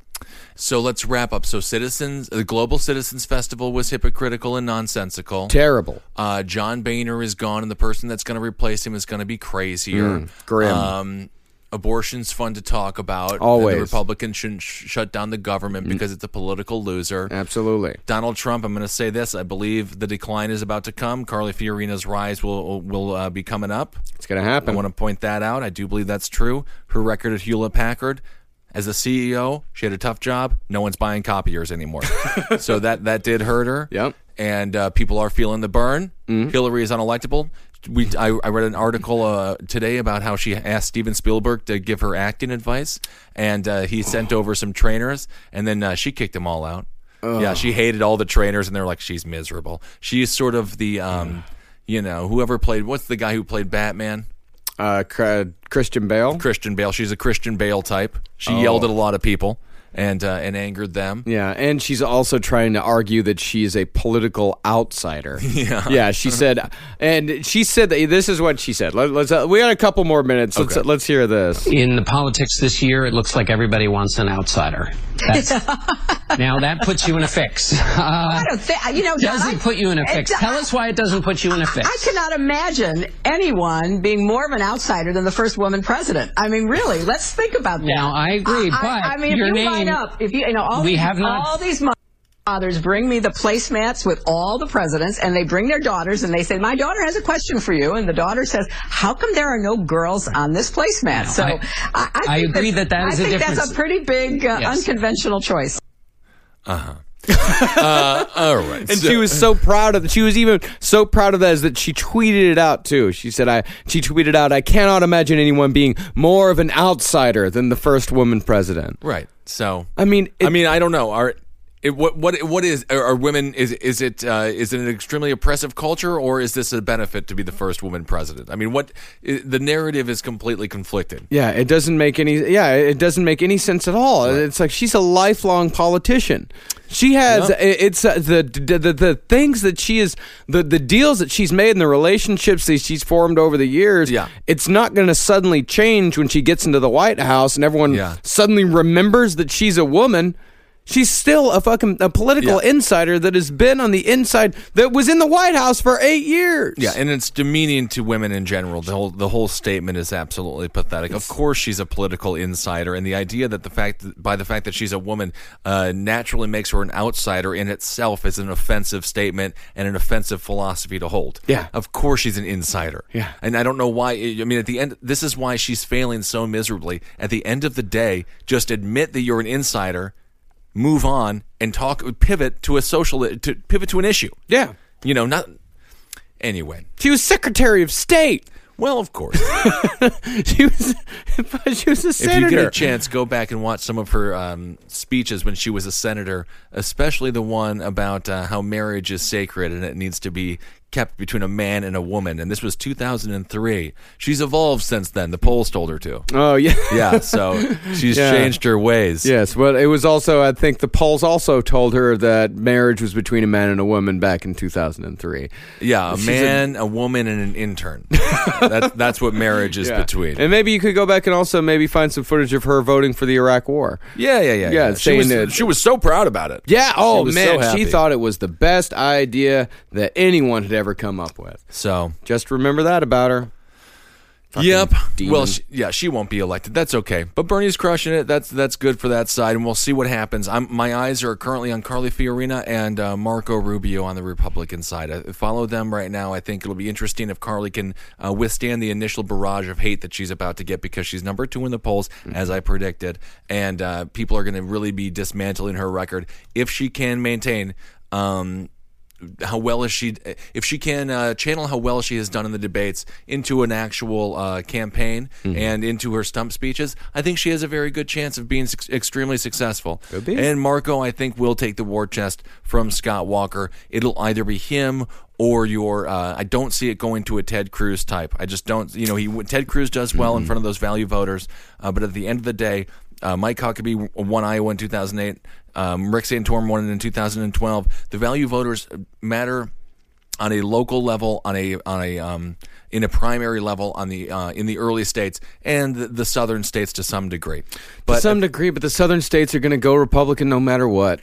So let's wrap up. So, Citizens, the Global Citizens Festival was hypocritical and nonsensical. Terrible. Uh, John Boehner is gone, and the person that's going to replace him is going to be crazier. grim. Um, abortion's fun to talk about. Always. the Republicans shouldn't sh- shut down the government because it's a political loser. Absolutely. Donald Trump. I'm going to say this. I believe the decline is about to come. Carly Fiorina's rise will will uh, be coming up. It's going to happen. I want to point that out. I do believe that's true. Her record at Hewlett Packard. As a CEO, she had a tough job. No one's buying copiers anymore, so that that did hurt her. Yep. And uh, people are feeling the burn. Hillary is unelectable. We I, I read an article uh, today about how she asked Steven Spielberg to give her acting advice, and uh, he sent over some trainers, and then uh, she kicked them all out. Yeah, she hated all the trainers, and they're like, she's miserable. She's sort of the, um, you know, whoever played. What's the guy who played Batman? Uh, Christian Bale. Christian Bale. She's a Christian Bale type. She yelled at a lot of people and uh, and angered them. Yeah, and she's also trying to argue that she is a political outsider. Yeah, yeah. She said, and she said that this is what she said. Let, us uh, we got a couple more minutes. Let's Okay. let's hear this. in the politics this year, it looks like everybody wants an outsider. Now that puts you in a fix. Uh, I don't think, you know, doesn't I- put you in a fix. do- Tell us why it doesn't put you in a fix. I cannot imagine anyone being more of an outsider than the first woman president. I mean, really, let's think about that. Now, I agree, I, but I mean, your you name- line up, if you, you know, all We these, have not- all these mo- fathers bring me the placemats with all the presidents, and they bring their daughters, and they say, "My daughter has a question for you," and the daughter says, "How come there are no girls on this placemat?" so, I- I, I, I think agree that that is I a think difference. that's a pretty big uh, Yes. unconventional choice. Uh, all right. And she was so proud of. That. She was even so proud of that is that she tweeted it out too. She said, "I." She tweeted out, "I cannot imagine anyone being more of an outsider than the first woman president." right. So I mean, I mean, I don't know. Are it, what what what is are, women? Is is it uh, is it an extremely oppressive culture, or is this a benefit to be the first woman president? I mean, what the narrative is completely conflicted. Yeah, it doesn't make any. Yeah, it doesn't make any sense at all. It's like she's a lifelong politician. She has. It's uh, the, the the the things that she is the the deals that she's made and the relationships that she's formed over the years. Yeah. it's not going to suddenly change when she gets into the White House and everyone Yeah. suddenly remembers that she's a woman. She's still a fucking a political Yeah. insider that has been on the inside that was in the White House for eight years. Yeah, and it's demeaning to women in general. The whole the whole statement is absolutely pathetic. Of course, she's a political insider, and the idea that the fact that, by the fact that she's a woman uh, naturally makes her an outsider in itself is an offensive statement and an offensive philosophy to hold. Yeah. of course she's an insider. Yeah. and I don't know why. I mean, at the end, this is why she's failing so miserably. At the end of the day, just admit that you're an insider. Move on and talk. Pivot to a social. To pivot to an issue. yeah. You know, not. Anyway, She was Secretary of State. well, of course. She was. she was a if senator. you get a chance, go back and watch some of her um, speeches when she was a senator, especially the one about uh, how marriage is sacred and it needs to be kept between a man and a woman. And this was 2003. She's evolved since then. The polls told her to. Oh yeah. Yeah, so she's Yeah. changed her ways. Yes, but it was also. I think the polls also told her that marriage was between a man and a woman back in 2003. Yeah, a She's man, a, woman, and an intern. that's that's what marriage is Yeah. between. And maybe you could go back and also maybe find some footage of her voting for the Iraq War. yeah, yeah, yeah, Yeah, She saying was, that- she was so proud about it. Yeah. Oh She was so man, she thought it was the best idea that anyone had ever come up with. So Just remember that about her. Fucking Yep. demon. Well, she, yeah, she won't be elected. That's okay. But Bernie's crushing it. That's that's good for that side, and we'll see what happens. I'm, my eyes are currently on Carly Fiorina and uh, Marco Rubio on the Republican side. I follow them right now. I think it'll be interesting if Carly can uh, withstand the initial barrage of hate that she's about to get because she's number two in the polls, as I predicted, and uh, people are going to really be dismantling her record if she can maintain. Um, how well is she if she can uh, channel how well she has done in the debates into an actual uh, campaign and into her stump speeches i think she has a very good chance of being suc extremely successful be. and marco i think will take the war chest from scott walker it'll either be him or your uh, I don't see it going to a Ted Cruz type. I just don't. You know, he Ted Cruz does well in front of those value voters, uh, but at the end of the day, uh, Mike Huckabee won Iowa in 2008. Um, Rick Santorum won it in 2012. The value voters matter on a local level, on a on a um, in a primary level, on the uh, in the early states and the, the southern states to some degree. But to some degree, but the southern states are going to go Republican no matter what.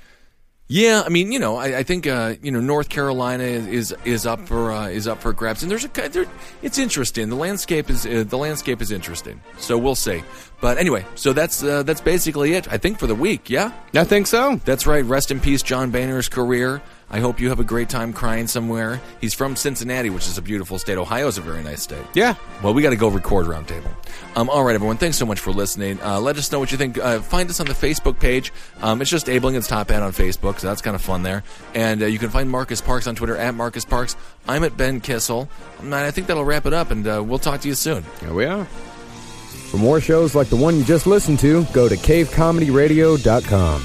Yeah, I mean, you know, I, I think uh, you know North Carolina is is, is up for uh, is up for grabs, and there's a there, it's interesting. The landscape is uh, the landscape is interesting, so we'll see. But anyway, so that's uh, that's basically it. I think for the week. Yeah, I think so. that's right. Rest in peace, John Boehner's career. I hope you have a great time crying somewhere. He's from Cincinnati, which is a beautiful state. Ohio is a very nice state. Yeah. Well, we got to go record roundtable. Um, all right, everyone. Thanks so much for listening. Uh, let us know what you think. Uh, find us on the Facebook page. Um, it's just Abe Lincoln's Top Hat on Facebook, so that's kind of fun there. And uh, you can find Marcus Parks on Twitter at Marcus Parks. I'm at Ben Kissel. And I think that'll wrap it up, and uh, we'll talk to you soon. Here we are. For more shows like the one you just listened to, go to cavecomedyradio.com.